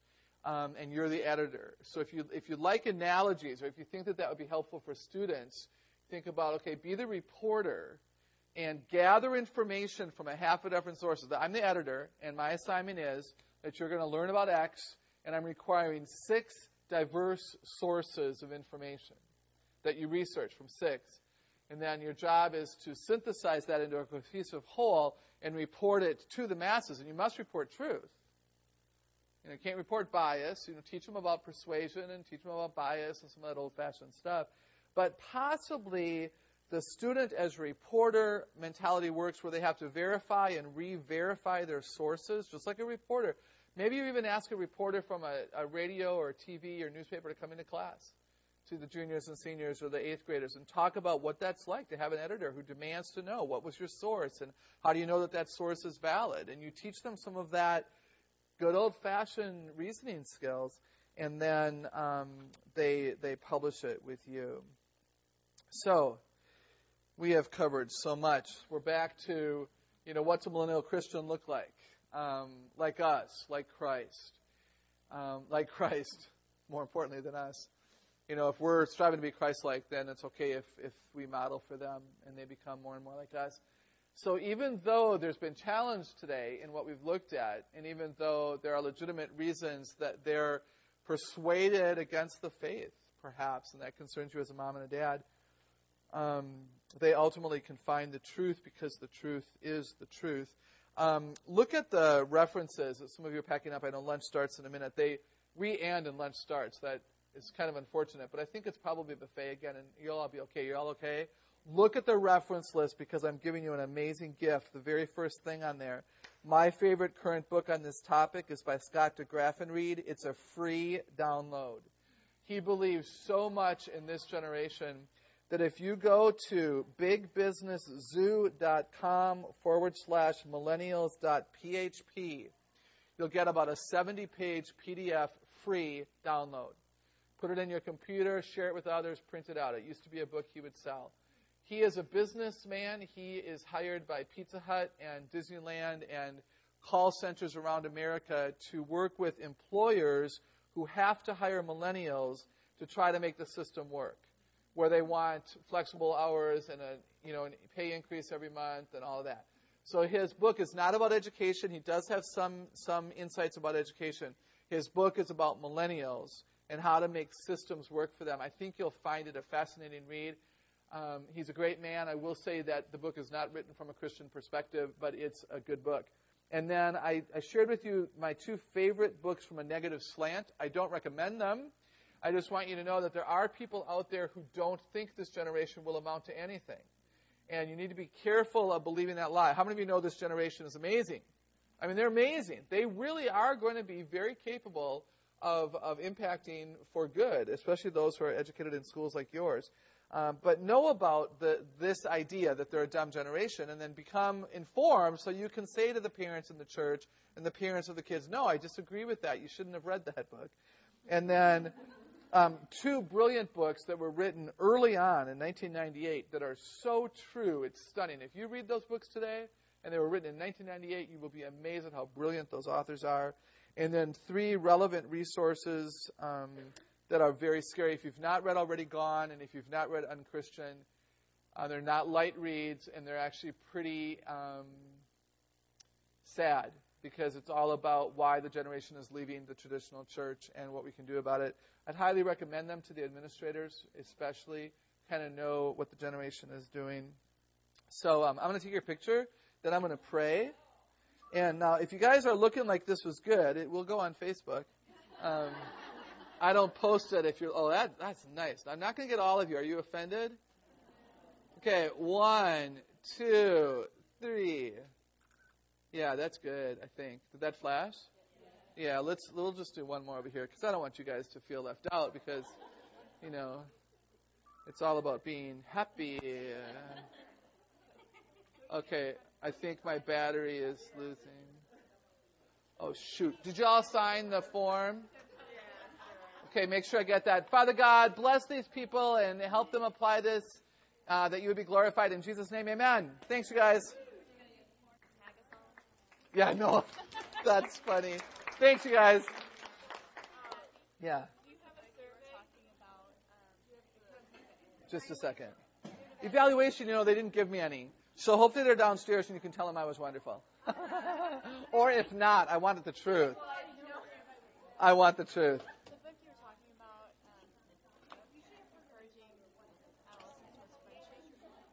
Um, and you're the editor. So if you if you like analogies, or if you think that that would be helpful for students, think about, okay, be the reporter and gather information from a half a dozen sources. I'm the editor, and my assignment is that you're going to learn about X, and I'm requiring six diverse sources of information that you research from six. And then your job is to synthesize that into a cohesive whole and report it to the masses. And you must report truth. You, know, can't report bias. You know, teach them about persuasion and teach them about bias and some of that old-fashioned stuff. But possibly the student as reporter mentality works where they have to verify and re-verify their sources, just like a reporter. Maybe you even ask a reporter from a, a radio or TV or newspaper to come into class to the juniors and seniors or the eighth graders and talk about what that's like to have an editor who demands to know what was your source and how do you know that that source is valid. And you teach them some of that good old fashioned reasoning skills and then um, they, they publish it with you. So, we have covered so much. We're back to, you know, what's a millennial Christian look like? Um, like us, like Christ. Um, like Christ, more importantly than us. You know, if we're striving to be Christ-like, then it's okay if, if we model for them and they become more and more like us. So even though there's been challenge today in what we've looked at, and even though there are legitimate reasons that they're persuaded against the faith, perhaps, and that concerns you as a mom and a dad, um, they ultimately can find the truth because the truth is the truth. Um, look at the references that some of you are packing up. I know lunch starts in a minute. They re and and lunch starts. That is kind of unfortunate, but I think it's probably buffet again, and you'll all be okay. You're all okay. Look at the reference list because I'm giving you an amazing gift. The very first thing on there. My favorite current book on this topic is by Scott DeGraffenreid. It's a free download. He believes so much in this generation that if you go to bigbusinesszoo.com forward slash millennials.php, you'll get about a 70 page PDF free download. Put it in your computer, share it with others, print it out. It used to be a book he would sell. He is a businessman. He is hired by Pizza Hut and Disneyland and call centers around America to work with employers who have to hire millennials to try to make the system work where they want flexible hours and a you know a pay increase every month and all of that. So his book is not about education. He does have some some insights about education. His book is about millennials and how to make systems work for them. I think you'll find it a fascinating read. Um, he's a great man. I will say that the book is not written from a Christian perspective, but it's a good book. And then I, I shared with you my two favorite books from a negative slant. I don't recommend them. I just want you to know that there are people out there who don't think this generation will amount to anything. And you need to be careful of believing that lie. How many of you know this generation is amazing? I mean, they're amazing. They really are going to be very capable of, of impacting for good, especially those who are educated in schools like yours. Um, but know about the, this idea that they're a dumb generation and then become informed so you can say to the parents in the church and the parents of the kids, no, I disagree with that. You shouldn't have read that book. And then um, two brilliant books that were written early on in 1998 that are so true. It's stunning. If you read those books today, and they were written in 1998, you will be amazed at how brilliant those authors are. And then three relevant resources um, that are very scary. If you've not read Already Gone, and if you've not read Unchristian, uh, they're not light reads, and they're actually pretty um, sad because it's all about why the generation is leaving the traditional church and what we can do about it. I'd highly recommend them to the administrators, especially kind of know what the generation is doing. So um, I'm going to take your picture, then I'm going to pray. And now, if you guys are looking like this was good, it will go on Facebook. Um, I don't post it if you're, oh, that, that's nice. I'm not going to get all of you. Are you offended? Okay, one, two, three. Yeah, that's good, I think. Did that flash? Yeah, let's, we'll just do one more over here because I don't want you guys to feel left out because, you know, it's all about being happy. Okay, I think my battery is losing. Oh, shoot. Did you all sign the form? Okay, make sure I get that. Father God, bless these people and help them apply this, uh, that you would be glorified. In Jesus' name, amen. Thanks, you guys. Yeah, no, that's funny. Thanks, you guys. Yeah. Just a second. Evaluation, you know, they didn't give me any. So hopefully they're downstairs and you can tell them I was wonderful. or if not, I wanted the truth. I want the truth.